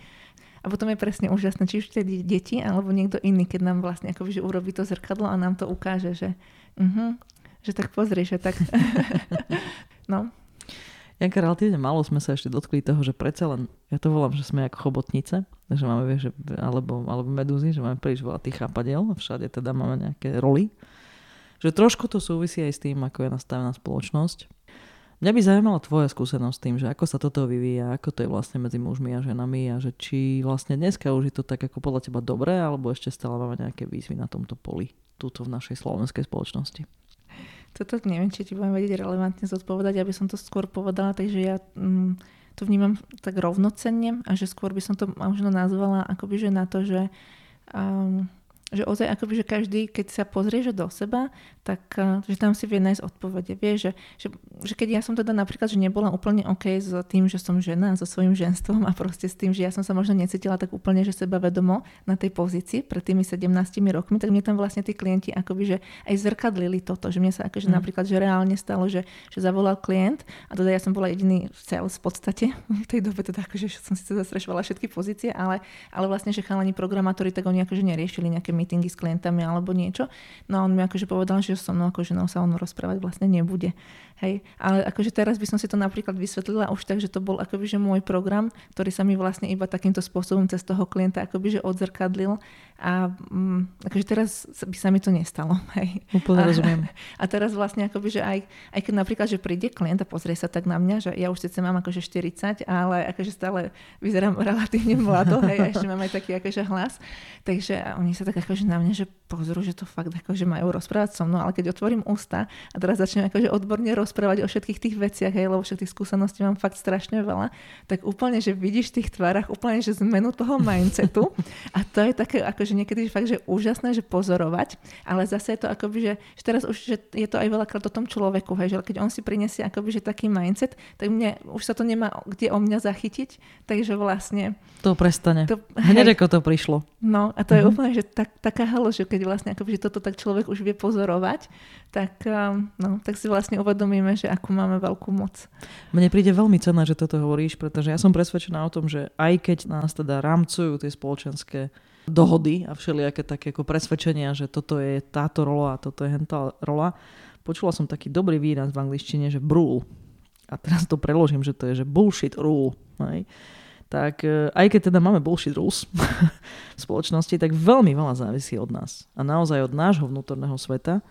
A potom je presne úžasné, či už tie deti, alebo niekto iný, keď nám vlastne akoby, že urobí to zrkadlo a nám to ukáže, že, uh-huh, že tak pozri, že tak... [laughs] no. Janka, relatívne málo sme sa ešte dotkli toho, že predsa len, ja to volám, že sme ako chobotnice, že máme, vieš, alebo, alebo medúzy, že máme príliš veľa tých chápadiel všade teda máme nejaké roly že trošku to súvisí aj s tým, ako je nastavená spoločnosť. Mňa by zaujímala tvoja skúsenosť s tým, že ako sa toto vyvíja, ako to je vlastne medzi mužmi a ženami a že či vlastne dneska už je to tak ako podľa teba dobré, alebo ešte stále máme nejaké výzvy na tomto poli, túto v našej slovenskej spoločnosti. Toto neviem, či ti budem vedieť relevantne zodpovedať, aby som to skôr povedala, takže ja mm, to vnímam tak rovnocenne a že skôr by som to možno nazvala akoby, že na to, že um, že ozaj akoby, že každý, keď sa pozrie že do seba, tak eh, že tam si vie nájsť odpovede. Vie, že, že, že keď ja som teda napríklad, že nebola úplne OK s tým, že som žena, so svojím ženstvom a proste s tým, že ja som sa možno necítila tak úplne, že seba vedomo na tej pozícii pred tými 17 rokmi, tak mne tam vlastne tí klienti akoby, že aj zrkadlili toto, že mne sa akože mm. napríklad, že reálne stalo, že, že zavolal klient a teda ja som bola jediný sales v podstate [laughs] v tej dobe, teda akože som si zastrešovala všetky pozície, ale, ale vlastne, že chalani programátori, tak oni akože neriešili nejaké meetingy s klientami alebo niečo. No a on mi akože povedal, že so mnou ako ženou sa on rozprávať vlastne nebude. Hej. Ale akože teraz by som si to napríklad vysvetlila už tak, že to bol akoby že môj program, ktorý sa mi vlastne iba takýmto spôsobom cez toho klienta akoby že odzrkadlil a um, akože teraz by sa mi to nestalo. [laughs] Hej. Úplne a, rozumiem. [laughs] A teraz vlastne akoby, že aj, aj keď napríklad, že príde klient a pozrie sa tak na mňa, že ja už sice mám akože 40, ale akože stále vyzerám [laughs] relatívne mlado, hej, a ešte mám aj taký akože hlas, takže oni sa tak akože na mňa, že pozrú, že to fakt akože majú rozprávať so mnou, ale keď otvorím ústa a teraz začnem akože odborne rozprávať, o všetkých tých veciach, hej, lebo všetkých skúseností mám fakt strašne veľa, tak úplne, že vidíš v tých tvárach úplne, že zmenu toho mindsetu a to je také, akože niekedy fakt, že úžasné, že pozorovať, ale zase je to akoby, že, že teraz už že je to aj veľakrát o tom človeku, hej, že keď on si prinesie akoby, že taký mindset, tak mne už sa to nemá kde o mňa zachytiť, takže vlastne... To prestane. To, Hneď ako to prišlo. No a to mm-hmm. je mhm. úplne, že tak, taká halo, že keď vlastne akoby, že toto tak človek už vie pozorovať, tak, um, no, tak si vlastne uvedomím, uvedomíme, že akú máme veľkú moc. Mne príde veľmi cenné, že toto hovoríš, pretože ja som presvedčená o tom, že aj keď nás teda rámcujú tie spoločenské dohody a všelijaké také ako presvedčenia, že toto je táto rola a toto je hentá rola, počula som taký dobrý výraz v angličtine, že brule. A teraz to preložím, že to je že bullshit rule. Hej tak e, aj keď teda máme bullshit rules [laughs] v spoločnosti, tak veľmi veľa závisí od nás. A naozaj od nášho vnútorného sveta.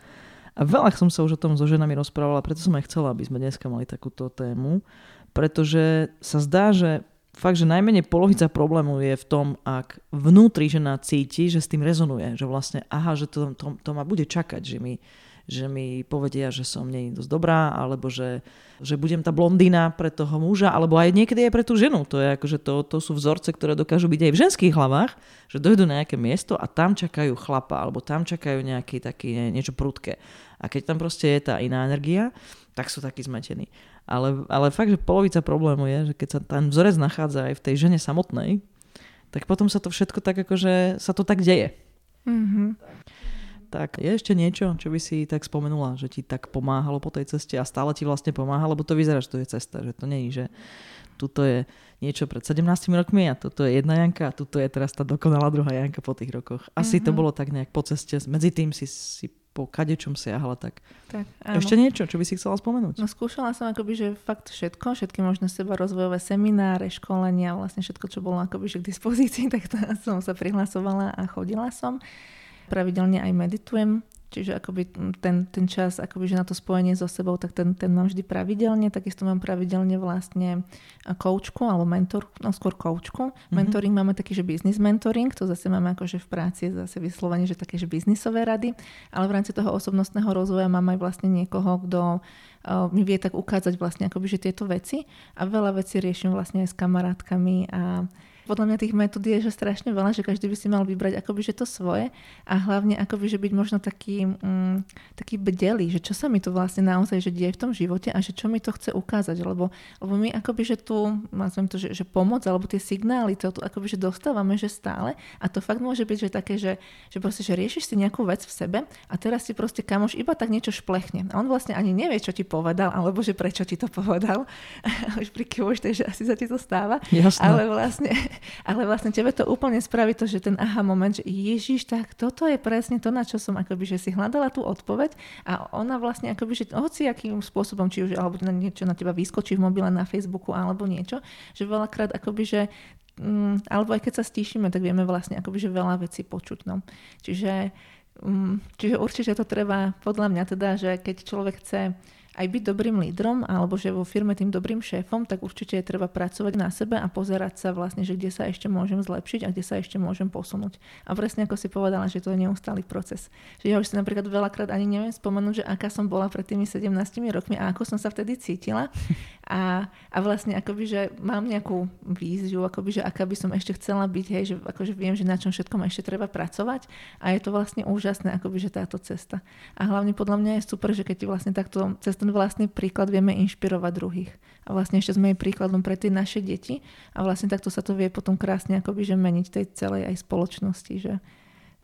A veľa som sa už o tom so ženami rozprávala, preto som aj chcela, aby sme dneska mali takúto tému, pretože sa zdá, že fakt, že najmenej polovica problému je v tom, ak vnútri žena cíti, že s tým rezonuje, že vlastne, aha, že to, to, to ma bude čakať, že mi, že mi povedia, že som nie dosť dobrá, alebo že, že budem tá blondína pre toho muža, alebo aj niekedy aj pre tú ženu. To, je akože to, to sú vzorce, ktoré dokážu byť aj v ženských hlavách, že dojdu na nejaké miesto a tam čakajú chlapa, alebo tam čakajú nejaký taký niečo prudké. A keď tam proste je tá iná energia, tak sú takí zmetení. Ale, ale fakt, že polovica problému je, že keď sa ten vzorec nachádza aj v tej žene samotnej, tak potom sa to všetko tak akože, sa to tak deje. Mm-hmm. Tak je ešte niečo, čo by si tak spomenula, že ti tak pomáhalo po tej ceste a stále ti vlastne pomáha, lebo to vyzerá, že to je cesta, že to je, že tuto je niečo pred 17 rokmi a toto je jedna Janka a tuto je teraz tá dokonalá druhá Janka po tých rokoch. Asi mm-hmm. to mhm. bolo tak nejak po ceste, medzi tým si, si po kadečom siahala tak. tak áno. Ešte niečo, čo by si chcela spomenúť? No skúšala som akoby, že fakt všetko, všetky možné seba rozvojové semináre, školenia, vlastne všetko, čo bolo akoby, že k dispozícii, [laughs] tak to som sa prihlasovala a chodila som. Pravidelne aj meditujem, Čiže akoby ten, ten čas, akoby, že na to spojenie so sebou, tak ten, ten mám vždy pravidelne. Takisto mám pravidelne vlastne koučku alebo mentor, no skôr koučku. Mm-hmm. Mentoring máme taký, že business mentoring, to zase máme akože v práci zase vyslovene, že také, že biznisové rady, ale v rámci toho osobnostného rozvoja mám aj vlastne niekoho, kto mi vie tak ukázať vlastne akoby, že tieto veci a veľa vecí riešim vlastne aj s kamarátkami a podľa mňa tých metód je že strašne veľa, že každý by si mal vybrať akoby, že to svoje a hlavne akoby, že byť možno taký, mm, taký bdelý, že čo sa mi to vlastne naozaj že deje v tom živote a že čo mi to chce ukázať, lebo, lebo my akoby, že tu, nazvem to, že, že pomoc alebo tie signály, to tu akoby, že dostávame, že stále a to fakt môže byť, že také, že, že proste, že riešiš si nejakú vec v sebe a teraz si proste kamoš iba tak niečo šplechne a on vlastne ani nevie, čo ti povedal, alebo že prečo ti to povedal. [laughs] Už prikyvuješ, takže asi sa ti to stáva. Jasné. Ale vlastne ale vlastne tebe to úplne spraví to, že ten aha moment, že Ježiš, tak toto je presne to, na čo som akoby, že si hľadala tú odpoveď a ona vlastne akoby, že hoci akým spôsobom, či už alebo na niečo na teba vyskočí v mobile na Facebooku alebo niečo, že veľakrát akoby, že mm, alebo aj keď sa stíšime, tak vieme vlastne akoby, že veľa vecí počuť. No. Čiže, mm, čiže určite to treba, podľa mňa teda, že keď človek chce aj byť dobrým lídrom alebo že vo firme tým dobrým šéfom, tak určite je treba pracovať na sebe a pozerať sa vlastne, že kde sa ešte môžem zlepšiť a kde sa ešte môžem posunúť. A presne ako si povedala, že to je neustály proces. Že ja už si napríklad veľakrát ani neviem spomenúť, že aká som bola pred tými 17 rokmi a ako som sa vtedy cítila. A, a vlastne akoby, že mám nejakú víziu, akoby, že aká by som ešte chcela byť, hej, že akože viem, že na čom všetkom ešte treba pracovať a je to vlastne úžasné, akoby, že táto cesta. A hlavne podľa mňa je super, že keď vlastne takto cez ten vlastný príklad vieme inšpirovať druhých. A vlastne ešte sme aj príkladom pre tie naše deti a vlastne takto sa to vie potom krásne akoby, že meniť tej celej aj spoločnosti, že,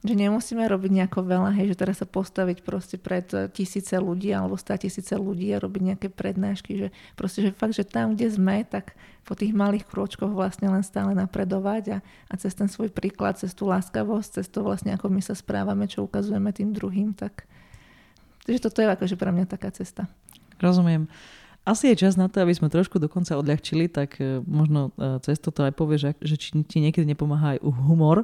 že nemusíme robiť nejako veľa, hej, že teraz sa postaviť proste pred tisíce ľudí alebo stá tisíce ľudí a robiť nejaké prednášky, že proste, že fakt, že tam, kde sme, tak po tých malých krôčkoch vlastne len stále napredovať a, a cez ten svoj príklad, cez tú láskavosť, cez to vlastne, ako my sa správame, čo ukazujeme tým druhým, tak Takže toto je akože pre mňa taká cesta. Rozumiem. Asi je čas na to, aby sme trošku dokonca odľahčili, tak e, možno e, cez toto aj povieš, že či ti niekedy nepomáha aj humor.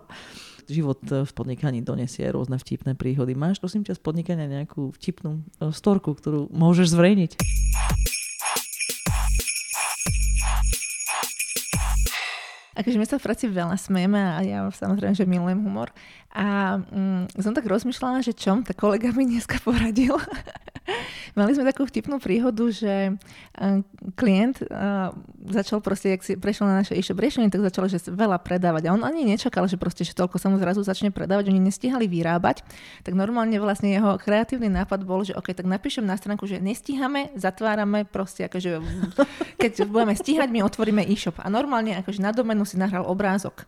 Život e, v podnikaní donesie rôzne vtipné príhody. Máš prosím ťa z podnikania nejakú vtipnú storku, ktorú môžeš zverejniť? Akože my sa v práci veľa smejeme a ja samozrejme, že milujem humor. A mm, som tak rozmýšľala, že čom, tak kolega mi dneska poradil. [laughs] Mali sme takú vtipnú príhodu, že klient začal proste, jak si prešiel na naše e-shop riešenie, tak začal, že veľa predávať. A on ani nečakal, že proste, že toľko sa mu zrazu začne predávať, oni nestihali vyrábať. Tak normálne vlastne jeho kreatívny nápad bol, že OK, tak napíšem na stránku, že nestíhame, zatvárame proste, akože keď budeme stíhať, my otvoríme e-shop. A normálne akože na domenu si nahral obrázok.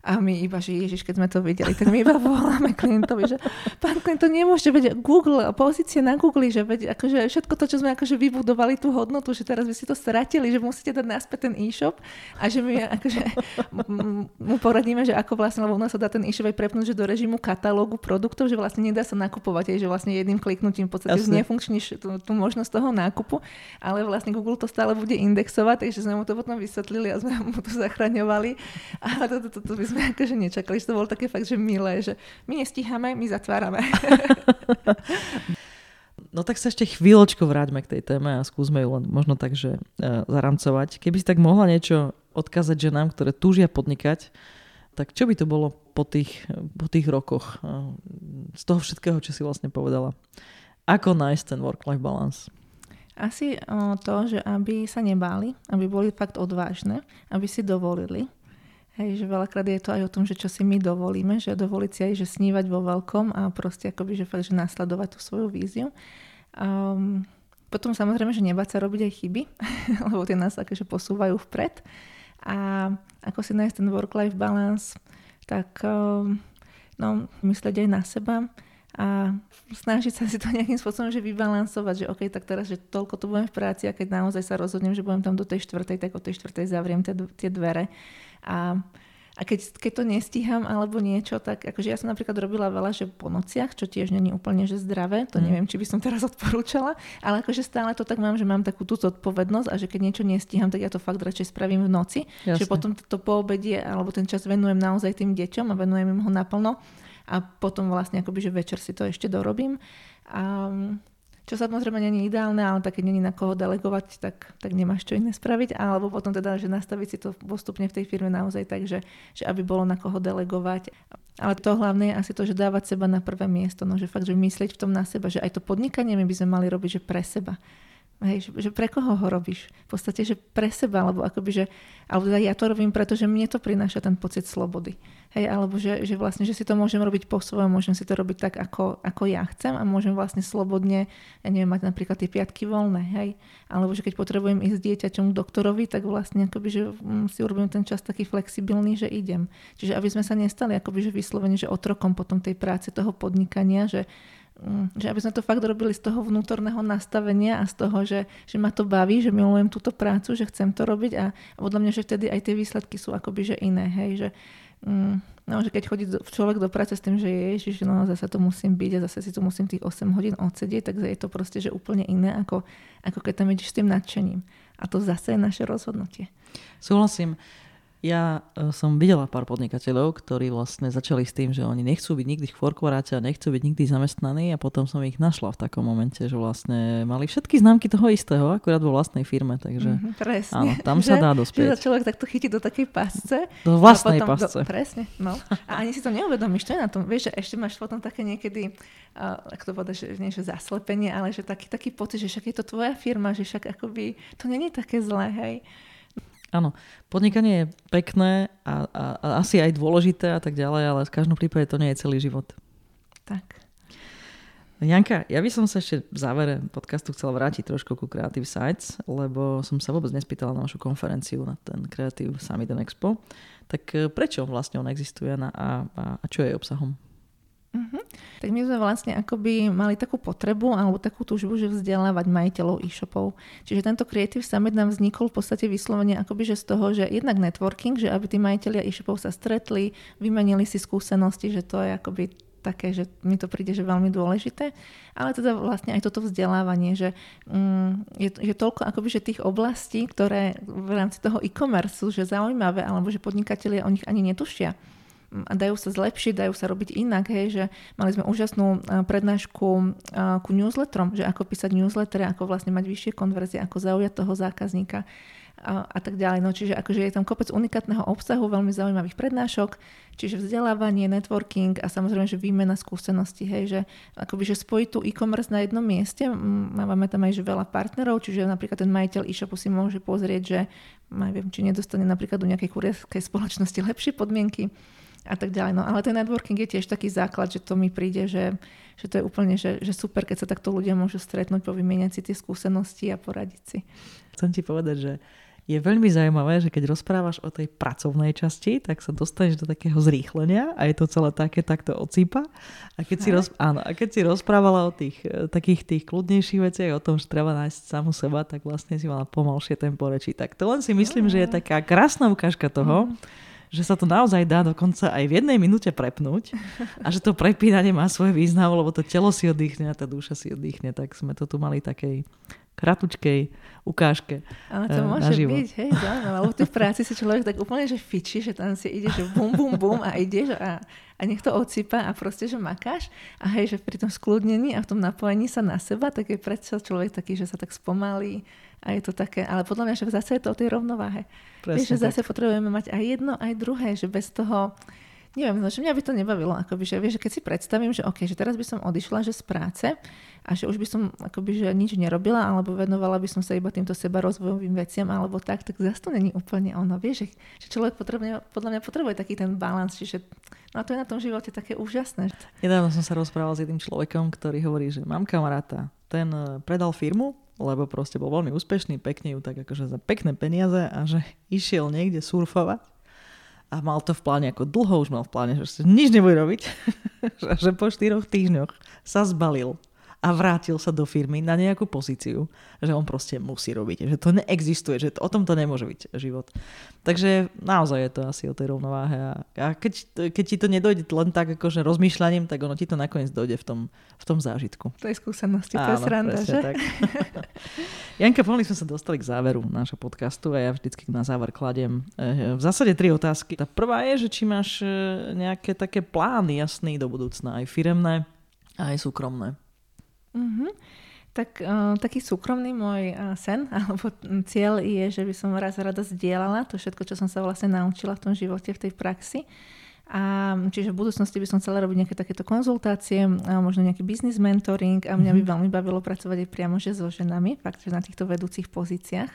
A my iba, že Ježiš, keď sme to videli, tak my iba voláme klientovi, že pán klient, to nemôžete, veď Google, pozície na Google, že veď akože všetko to, čo sme akože vybudovali tú hodnotu, že teraz by si to stratili, že musíte dať naspäť ten e-shop a že my akože mu poradíme, že ako vlastne, lebo u nás sa dá ten e-shop aj prepnúť, že do režimu katalógu produktov, že vlastne nedá sa nakupovať, že vlastne jedným kliknutím v podstate znefunkčníš tú, tú možnosť toho nákupu, ale vlastne Google to stále bude indexovať, takže sme mu to potom vysvetlili a sme mu to zachraňovali. A to, to, to, to by sme akože nečakali, že to bolo také fakt, že milé, že my nestíhame, my zatvárame. [laughs] No tak sa ešte chvíľočko vráťme k tej téme a skúsme ju len možno tak, že uh, zaramcovať. Keby si tak mohla niečo odkázať ženám, ktoré túžia podnikať, tak čo by to bolo po tých, po tých rokoch uh, z toho všetkého, čo si vlastne povedala? Ako nájsť ten work-life balance? Asi uh, to, že aby sa nebáli, aby boli fakt odvážne, aby si dovolili Hej, že veľakrát je to aj o tom, že čo si my dovolíme, že dovoliť si aj, že snívať vo veľkom a proste akoby, že fakt, že nasledovať tú svoju víziu. Um, potom samozrejme, že nebáť sa robiť aj chyby, [laughs] lebo tie nás akože posúvajú vpred. A ako si nájsť ten work-life balance, tak um, no, myslieť aj na seba a snažiť sa si to [laughs] nejakým spôsobom že vybalansovať, že OK, tak teraz, že toľko tu budem v práci a keď naozaj sa rozhodnem, že budem tam do tej štvrtej, tak o tej štvrtej zavriem tie, tie dvere a, a keď, keď to nestíham alebo niečo, tak akože ja som napríklad robila veľa, že po nociach, čo tiež není úplne že zdravé, to mm. neviem, či by som teraz [laughs] odporúčala, ale akože stále to tak mám, že mám takú tú zodpovednosť a že keď niečo nestíham, tak ja to fakt radšej spravím v noci. Jasne. Že potom to po obedie alebo ten čas venujem naozaj tým deťom a venujem im ho naplno a potom vlastne akoby, že večer si to ešte dorobím. A čo samozrejme není ideálne, ale tak keď není na koho delegovať, tak, tak nemáš čo iné spraviť. Alebo potom teda, že nastaviť si to postupne v tej firme naozaj tak, že, že aby bolo na koho delegovať. Ale to hlavné je asi to, že dávať seba na prvé miesto, no, že fakt, že myslieť v tom na seba, že aj to podnikanie my by sme mali robiť, že pre seba. Hej, že, že pre koho ho robíš? V podstate, že pre seba, alebo akoby, že alebo teda ja to robím, pretože mne to prináša ten pocit slobody. Hej, alebo že, že vlastne, že si to môžem robiť po svojom, môžem si to robiť tak, ako, ako ja chcem a môžem vlastne slobodne, ja neviem, mať napríklad tie piatky voľné, hej. Alebo že keď potrebujem ísť dieťaťom k doktorovi, tak vlastne akoby, že mm, si urobím ten čas taký flexibilný, že idem. Čiže aby sme sa nestali akoby, že vyslovene, že otrokom potom tej práce, toho podnikania, že že aby sme to fakt robili z toho vnútorného nastavenia a z toho, že, že ma to baví, že milujem túto prácu, že chcem to robiť a, a podľa mňa, že vtedy aj tie výsledky sú akoby že iné, hej, že, mm, no, že keď chodí do, človek do práce s tým, že je, že no zase to musím byť a zase si tu musím tých 8 hodín odsedieť, tak je to proste, že úplne iné, ako, ako keď tam ideš s tým nadšením. A to zase je naše rozhodnutie. Súhlasím. Ja e, som videla pár podnikateľov, ktorí vlastne začali s tým, že oni nechcú byť nikdy v korporáte a nechcú byť nikdy zamestnaní a potom som ich našla v takom momente, že vlastne mali všetky známky toho istého, akurát vo vlastnej firme, takže mm-hmm, presne. áno, tam sa dá dospieť. Že človek takto chytí do takej pasce. Do vlastnej potom, pasce. Do, presne, no. A ani si to neuvedomíš, čo je na tom. Vieš, že ešte máš potom také niekedy, uh, ako to povedať, že nie že zaslepenie, ale že taký, taký pocit, že však je to tvoja firma, že však akoby to není také zlé, hej. Áno, podnikanie je pekné a, a, a asi aj dôležité a tak ďalej, ale v každom prípade to nie je celý život. Tak. Janka, ja by som sa ešte v závere podcastu chcel vrátiť trošku ku Creative Sites, lebo som sa vôbec nespýtala na vašu konferenciu, na ten Creative Summit and Expo. Tak eh, prečo vlastne on existuje a, a, a čo je obsahom? Tak my sme vlastne akoby mali takú potrebu alebo takú túžbu, že vzdelávať majiteľov e-shopov. Čiže tento Creative Summit nám vznikol v podstate vyslovene akoby že z toho, že jednak networking, že aby tí majiteľia e-shopov sa stretli, vymenili si skúsenosti, že to je akoby také, že mi to príde, že veľmi dôležité, ale teda vlastne aj toto vzdelávanie, že um, je, je toľko akoby, že tých oblastí, ktoré v rámci toho e-commerce sú že zaujímavé, alebo že podnikatelia o nich ani netušia dajú sa zlepšiť, dajú sa robiť inak, hej, že mali sme úžasnú prednášku ku newsletterom, že ako písať newslettery, ako vlastne mať vyššie konverzie, ako zaujať toho zákazníka a, a tak ďalej. No, čiže akože je tam kopec unikátneho obsahu, veľmi zaujímavých prednášok, čiže vzdelávanie, networking a samozrejme, že výmena skúseností, hej, že akoby, že spojiť tú e-commerce na jednom mieste, máme tam aj že veľa partnerov, čiže napríklad ten majiteľ e-shopu si môže pozrieť, že neviem, či nedostane napríklad do nejakej kurierskej spoločnosti lepšie podmienky, a tak ďalej. No ale ten networking je tiež taký základ, že to mi príde, že, že to je úplne že, že super, keď sa takto ľudia môžu stretnúť, povymieňať si tie skúsenosti a poradiť si. Chcem ti povedať, že je veľmi zaujímavé, že keď rozprávaš o tej pracovnej časti, tak sa dostaneš do takého zrýchlenia a je to celé také takto ocípa. A keď, si, roz, áno, a keď si rozprávala o tých e, takých tých kľudnejších veciach, o tom, že treba nájsť samu seba, tak vlastne si mala pomalšie tempo reči. Tak to len si myslím, že je taká krásna ukážka toho, mm že sa to naozaj dá dokonca aj v jednej minúte prepnúť a že to prepínanie má svoj význam, lebo to telo si oddychne a tá duša si oddychne, tak sme to tu mali takej kratučkej ukážke Ale to uh, môže byť, hej, zaujímavé, lebo v tej práci si človek tak úplne, že fiči, že tam si ide, že bum, bum, bum a ideš a, a nech to odsýpa a proste, že makáš a hej, že pri tom skľudnení a v tom napojení sa na seba, tak je predsa človek taký, že sa tak spomalí a je to také, ale podľa mňa, že zase je to o tej rovnováhe. Presne Vieš, že tak. zase potrebujeme mať aj jedno, aj druhé, že bez toho, neviem, no, že mňa by to nebavilo, akoby, že, vieš, že keď si predstavím, že OK, že teraz by som odišla že z práce a že už by som akoby, že nič nerobila, alebo venovala by som sa iba týmto seba rozvojovým veciam, alebo tak, tak zase to není úplne ono, vieš, že, že človek potrebuje, podľa mňa potrebuje taký ten balans, čiže no a to je na tom živote také úžasné. Nedávno som sa rozprával s jedným človekom, ktorý hovorí, že mám kamaráta, ten eh, predal firmu, lebo proste bol veľmi úspešný, pekne ju tak akože za pekné peniaze a že išiel niekde surfovať a mal to v pláne ako dlho už mal v pláne, že nič nebude robiť, [laughs] že po štyroch týždňoch sa zbalil a vrátil sa do firmy na nejakú pozíciu, že on proste musí robiť, že to neexistuje, že to, o tom to nemôže byť život. Takže naozaj je to asi o tej rovnováhe a, a keď, keď ti to nedojde len tak akože rozmýšľaním, tak ono ti to nakoniec dojde v tom, v tom zážitku. To je skúsenosti, to je sranda, že? Tak. [laughs] Janka, pomaly sme sa dostali k záveru nášho podcastu a ja vždycky na záver kladiem eh, v zásade tri otázky. Tá prvá je, že či máš eh, nejaké také plány jasný do budúcna, aj firemné, aj súkromné. Mm-hmm. Tak uh, taký súkromný môj uh, sen [laughs] alebo cieľ je, že by som raz rada zdieľala to všetko, čo som sa vlastne naučila v tom živote, v tej praxi. A čiže v budúcnosti by som chcela robiť nejaké takéto konzultácie, a možno nejaký business mentoring a mňa by mhm. veľmi bavilo pracovať aj priamo že so ženami, fakt, že na týchto vedúcich pozíciách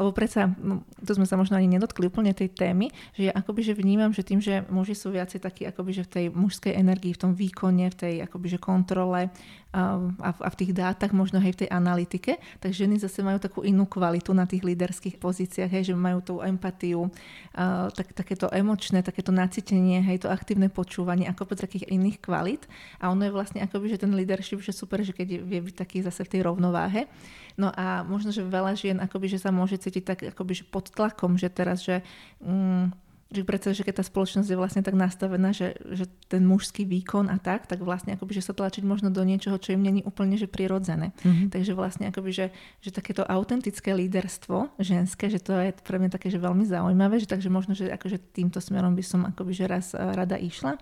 lebo predsa, no, to sme sa možno ani nedotkli úplne tej témy, že ja akoby že vnímam, že tým, že muži sú viacej takí akoby že v tej mužskej energii, v tom výkone, v tej akoby že kontrole a, a v tých dátach, možno aj v tej analytike, tak ženy zase majú takú inú kvalitu na tých líderských pozíciách, hej, že majú tú empatiu, a, tak, takéto emočné, takéto nacítenie, hej, to aktívne počúvanie, ako po takých iných kvalit. A ono je vlastne akoby, že ten leadership, že super, že keď vie byť taký zase v tej rovnováhe. No a možno, že veľa žien akoby, že sa môže cítiť tak akoby, že pod tlakom, že teraz, že mm, že predsa, že keď tá spoločnosť je vlastne tak nastavená, že, že ten mužský výkon a tak, tak vlastne akoby, že sa tlačiť možno do niečoho, čo im není úplne že prirodzené. Mm-hmm. Takže vlastne akoby, že, že takéto autentické líderstvo ženské, že to je pre mňa také, že veľmi zaujímavé, že takže možno, že akože týmto smerom by som akoby, že raz rada išla.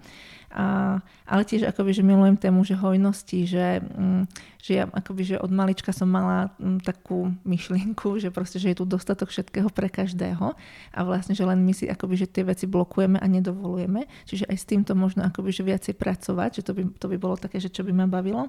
A, ale tiež akoby, že milujem tému, že hojnosti, že, mm, že ja akoby, že od malička som mala mm, takú myšlienku, [laughs] že proste, že je tu dostatok všetkého pre každého a vlastne, že len my si akoby, že tie veci blokujeme a nedovolujeme. Čiže aj s týmto možno akoby, že viacej pracovať, že to by, to by bolo také, že čo by ma bavilo.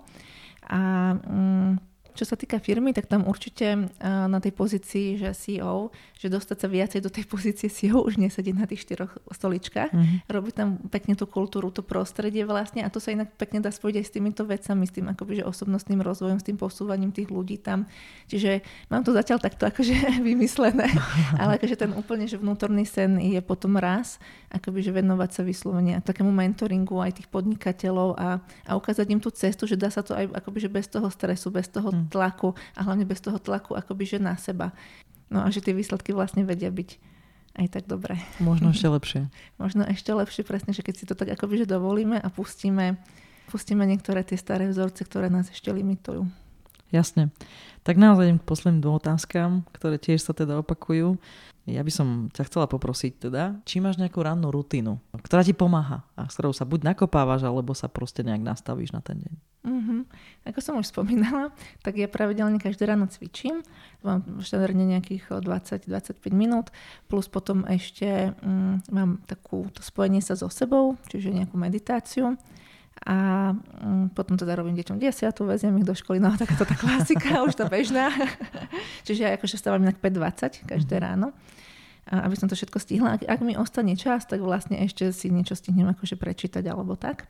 A mm, čo sa týka firmy, tak tam určite na tej pozícii, že CEO, že dostať sa viacej do tej pozície CEO, už nesediť na tých štyroch stoličkách, mm-hmm. robiť tam pekne tú kultúru, to prostredie vlastne a to sa inak pekne dá spojiť aj s týmito vecami, s tým akoby, že osobnostným rozvojom, s tým posúvaním tých ľudí tam. Čiže mám to zatiaľ takto akože [laughs] vymyslené, [laughs] ale akože ten úplne, že vnútorný sen je potom raz, akoby, že venovať sa vyslovene takému mentoringu aj tých podnikateľov a, a ukázať im tú cestu, že dá sa to aj akoby, že bez toho stresu, bez toho mm tlaku a hlavne bez toho tlaku akoby že na seba. No a že tie výsledky vlastne vedia byť aj tak dobré. Možno ešte lepšie. [laughs] Možno ešte lepšie, presne, že keď si to tak akoby že dovolíme a pustíme, pustíme niektoré tie staré vzorce, ktoré nás ešte limitujú. Jasne. Tak naozaj k posledným dvom otázkam, ktoré tiež sa teda opakujú. Ja by som ťa chcela poprosiť teda, či máš nejakú rannú rutinu, ktorá ti pomáha a s ktorou sa buď nakopávaš, alebo sa proste nejak nastavíš na ten deň. Mm-hmm. Ako som už spomínala, tak ja pravidelne každé ráno cvičím. Mám štandardne nejakých 20-25 minút, plus potom ešte mm, mám takú to spojenie sa so sebou, čiže nejakú meditáciu a mm, potom teda robím deťom desiatu, veziem ich do školy, no takáto tá klasika, už tá bežná. [laughs] Čiže ja akože stávam inak 5.20 každé mhm. ráno aby som to všetko stihla. Ak, ak mi ostane čas, tak vlastne ešte si niečo stihnem akože prečítať alebo tak.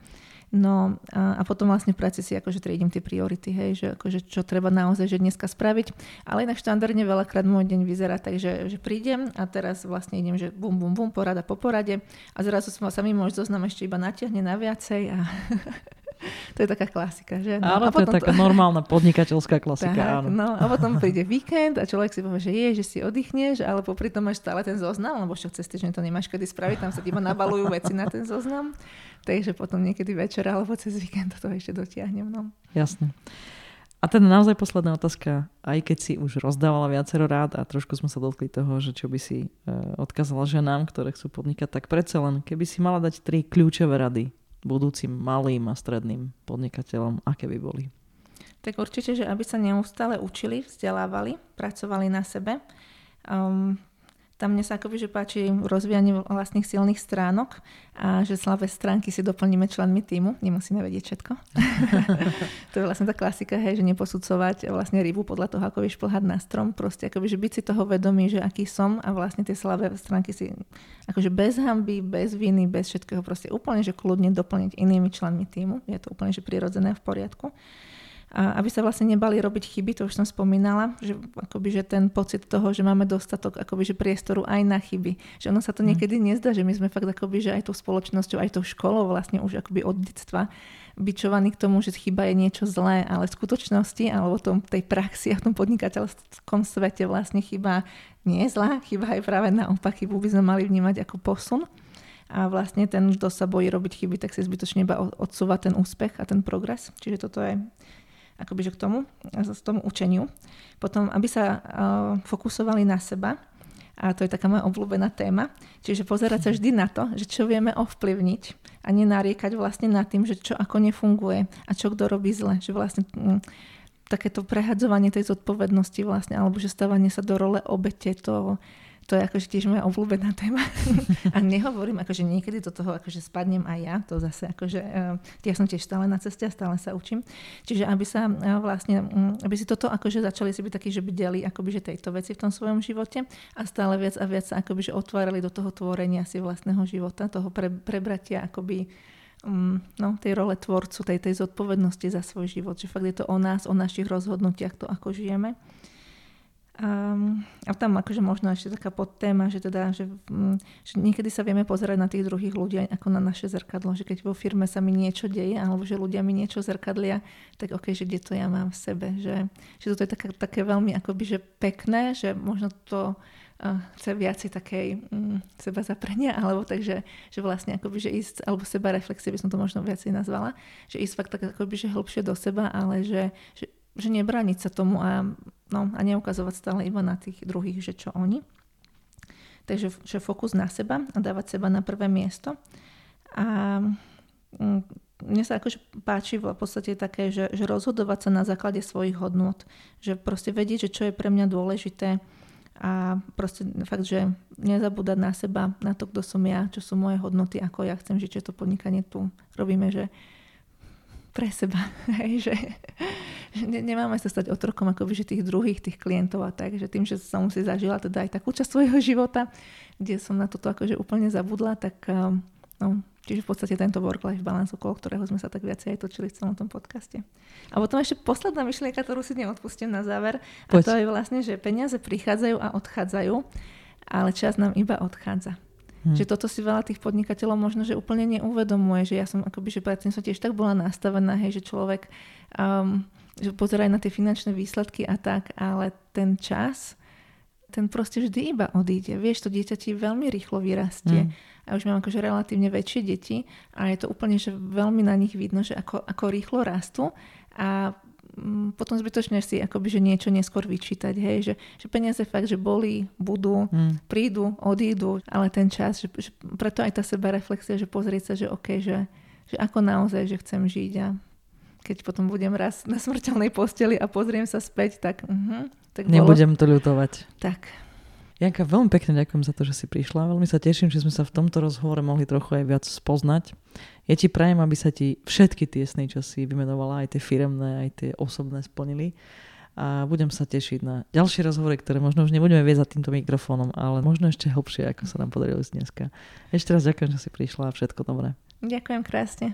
No a, a potom vlastne v práci si akože triedím tie priority, hej, že akože čo treba naozaj že dneska spraviť. Ale inak štandardne veľakrát môj deň vyzerá tak, že, že prídem a teraz vlastne idem, že bum, bum, bum, porada po porade a zrazu sa mi môj zoznam ešte iba natiahne na viacej a [laughs] to je taká klasika, že? No, áno, a to je taká to... normálna podnikateľská [laughs] klasika, tak, áno. No, a potom príde víkend a človek si povie, že je, že si oddychneš, ale popri tom máš stále ten zoznam, lebo čo cez týždeň to nemáš kedy spraviť, tam sa iba nabalujú veci na ten zoznam. Takže potom niekedy večer alebo cez víkend to ešte dotiahnem. No. Jasne. A teda naozaj posledná otázka, aj keď si už rozdávala viacero rád a trošku sme sa dotkli toho, že čo by si e, odkázala ženám, ktoré chcú podnikať, tak predsa len, keby si mala dať tri kľúčové rady budúcim malým a stredným podnikateľom, aké by boli? Tak určite, že aby sa neustále učili, vzdelávali, pracovali na sebe. Um, tam mne sa akoby, že páči rozvíjanie vlastných silných stránok a že slabé stránky si doplníme členmi týmu. Nemusíme vedieť všetko. [laughs] to je vlastne tá klasika, hej, že neposudzovať vlastne rybu podľa toho, ako vieš plhať na strom. Proste akoby, že byť si toho vedomý, že aký som a vlastne tie slabé stránky si akože bez hamby, bez viny, bez všetkého proste úplne, že kľudne doplniť inými členmi týmu. Je to úplne, že prirodzené v poriadku a aby sa vlastne nebali robiť chyby, to už som spomínala, že, akoby, že ten pocit toho, že máme dostatok akoby, že priestoru aj na chyby. Že ono sa to mhm. niekedy nezdá, že my sme fakt akoby, že aj tou spoločnosťou, aj tou školou vlastne už akoby od detstva bičovaní k tomu, že chyba je niečo zlé, ale v skutočnosti alebo v tom, tej praxi a v tom podnikateľskom svete vlastne chyba nie je zlá, chyba je práve naopak, chybu by sme mali vnímať ako posun a vlastne ten, kto sa bojí robiť chyby, tak si zbytočne iba odsúva ten úspech a ten progres. Čiže toto je akoby že k tomu, k tomu učeniu. Potom, aby sa uh, fokusovali na seba, a to je taká moja obľúbená téma, čiže pozerať sa vždy na to, že čo vieme ovplyvniť a nenariekať vlastne nad tým, že čo ako nefunguje a čo kto robí zle. Že vlastne mm, takéto prehadzovanie tej zodpovednosti vlastne, alebo že stávanie sa do role obete, to, to je akože tiež moja obľúbená téma. [laughs] a nehovorím, akože niekedy do toho akože spadnem aj ja, to zase akože, uh, ja som tiež stále na ceste a stále sa učím. Čiže aby sa uh, vlastne, um, aby si toto akože začali si byť takí, že by deli akoby, že tejto veci v tom svojom živote a stále viac a viac sa akoby, že otvárali do toho tvorenia si vlastného života, toho pre, prebratia akoby um, no, tej role tvorcu, tej, tej zodpovednosti za svoj život. Že fakt je to o nás, o našich rozhodnutiach, to ako žijeme. Um, a tam akože možno ešte taká podtéma, že teda, že, že niekedy sa vieme pozerať na tých druhých ľudí ako na naše zrkadlo, že keď vo firme sa mi niečo deje, alebo že ľudia mi niečo zrkadlia, tak ok, že kde to ja mám v sebe, že, že toto je také, také veľmi akoby, že pekné, že možno to uh, chce viac takej um, seba zaprenia, alebo takže, že vlastne akoby, že ísť, alebo seba reflexie by som to možno viacej nazvala, že ísť fakt tak akoby, že hlbšie do seba, ale že, že že nebrániť sa tomu a, no, a neukazovať stále iba na tých druhých, že čo oni. Takže že fokus na seba a dávať seba na prvé miesto. A mm, mne sa akože páči v podstate také, že, že rozhodovať sa na základe svojich hodnôt. Že proste vedieť, že čo je pre mňa dôležité a proste fakt, že nezabúdať na seba, na to, kto som ja, čo sú moje hodnoty, ako ja chcem žiť, že to podnikanie tu robíme, že pre seba. [laughs] Hej, že, že nemáme sa stať otrokom akoby, že tých druhých, tých klientov a tak, že tým, že som si zažila teda aj takú časť svojho života, kde som na toto akože úplne zabudla, tak um, no, čiže v podstate tento work-life balance, okolo ktorého sme sa tak viacej aj točili v celom tom podcaste. A potom ešte posledná myšlienka, ktorú si neodpustím na záver, Poď. a to je vlastne, že peniaze prichádzajú a odchádzajú, ale čas nám iba odchádza. Hmm. Že toto si veľa tých podnikateľov možno, že úplne neuvedomuje, že ja som akoby, že predtým som tiež tak bola nastavená, hej, že človek um, že pozeraj na tie finančné výsledky a tak, ale ten čas, ten proste vždy iba odíde. Vieš, to dieťa ti veľmi rýchlo vyrastie. Hmm. A už mám akože relatívne väčšie deti a je to úplne, že veľmi na nich vidno, že ako, ako rýchlo rastú a potom zbytočne si akoby, že niečo neskôr vyčítať, hej, že, že peniaze fakt, že boli, budú, hmm. prídu, odídu, ale ten čas, že, že preto aj tá seba reflexia, že pozrieť sa, že OK, že, že ako naozaj, že chcem žiť a keď potom budem raz na smrteľnej posteli a pozriem sa späť, tak, uh-huh, tak Nebudem bolo... to ľutovať. Tak. Janka, veľmi pekne ďakujem za to, že si prišla. Veľmi sa teším, že sme sa v tomto rozhovore mohli trochu aj viac spoznať. Ja ti prajem, aby sa ti všetky tie sny, čo si vymenovala, aj tie firemné, aj tie osobné splnili. A budem sa tešiť na ďalšie rozhovory, ktoré možno už nebudeme viesť za týmto mikrofónom, ale možno ešte hlbšie, ako sa nám podarilo dneska. Ešte raz ďakujem, že si prišla a všetko dobré. Ďakujem krásne.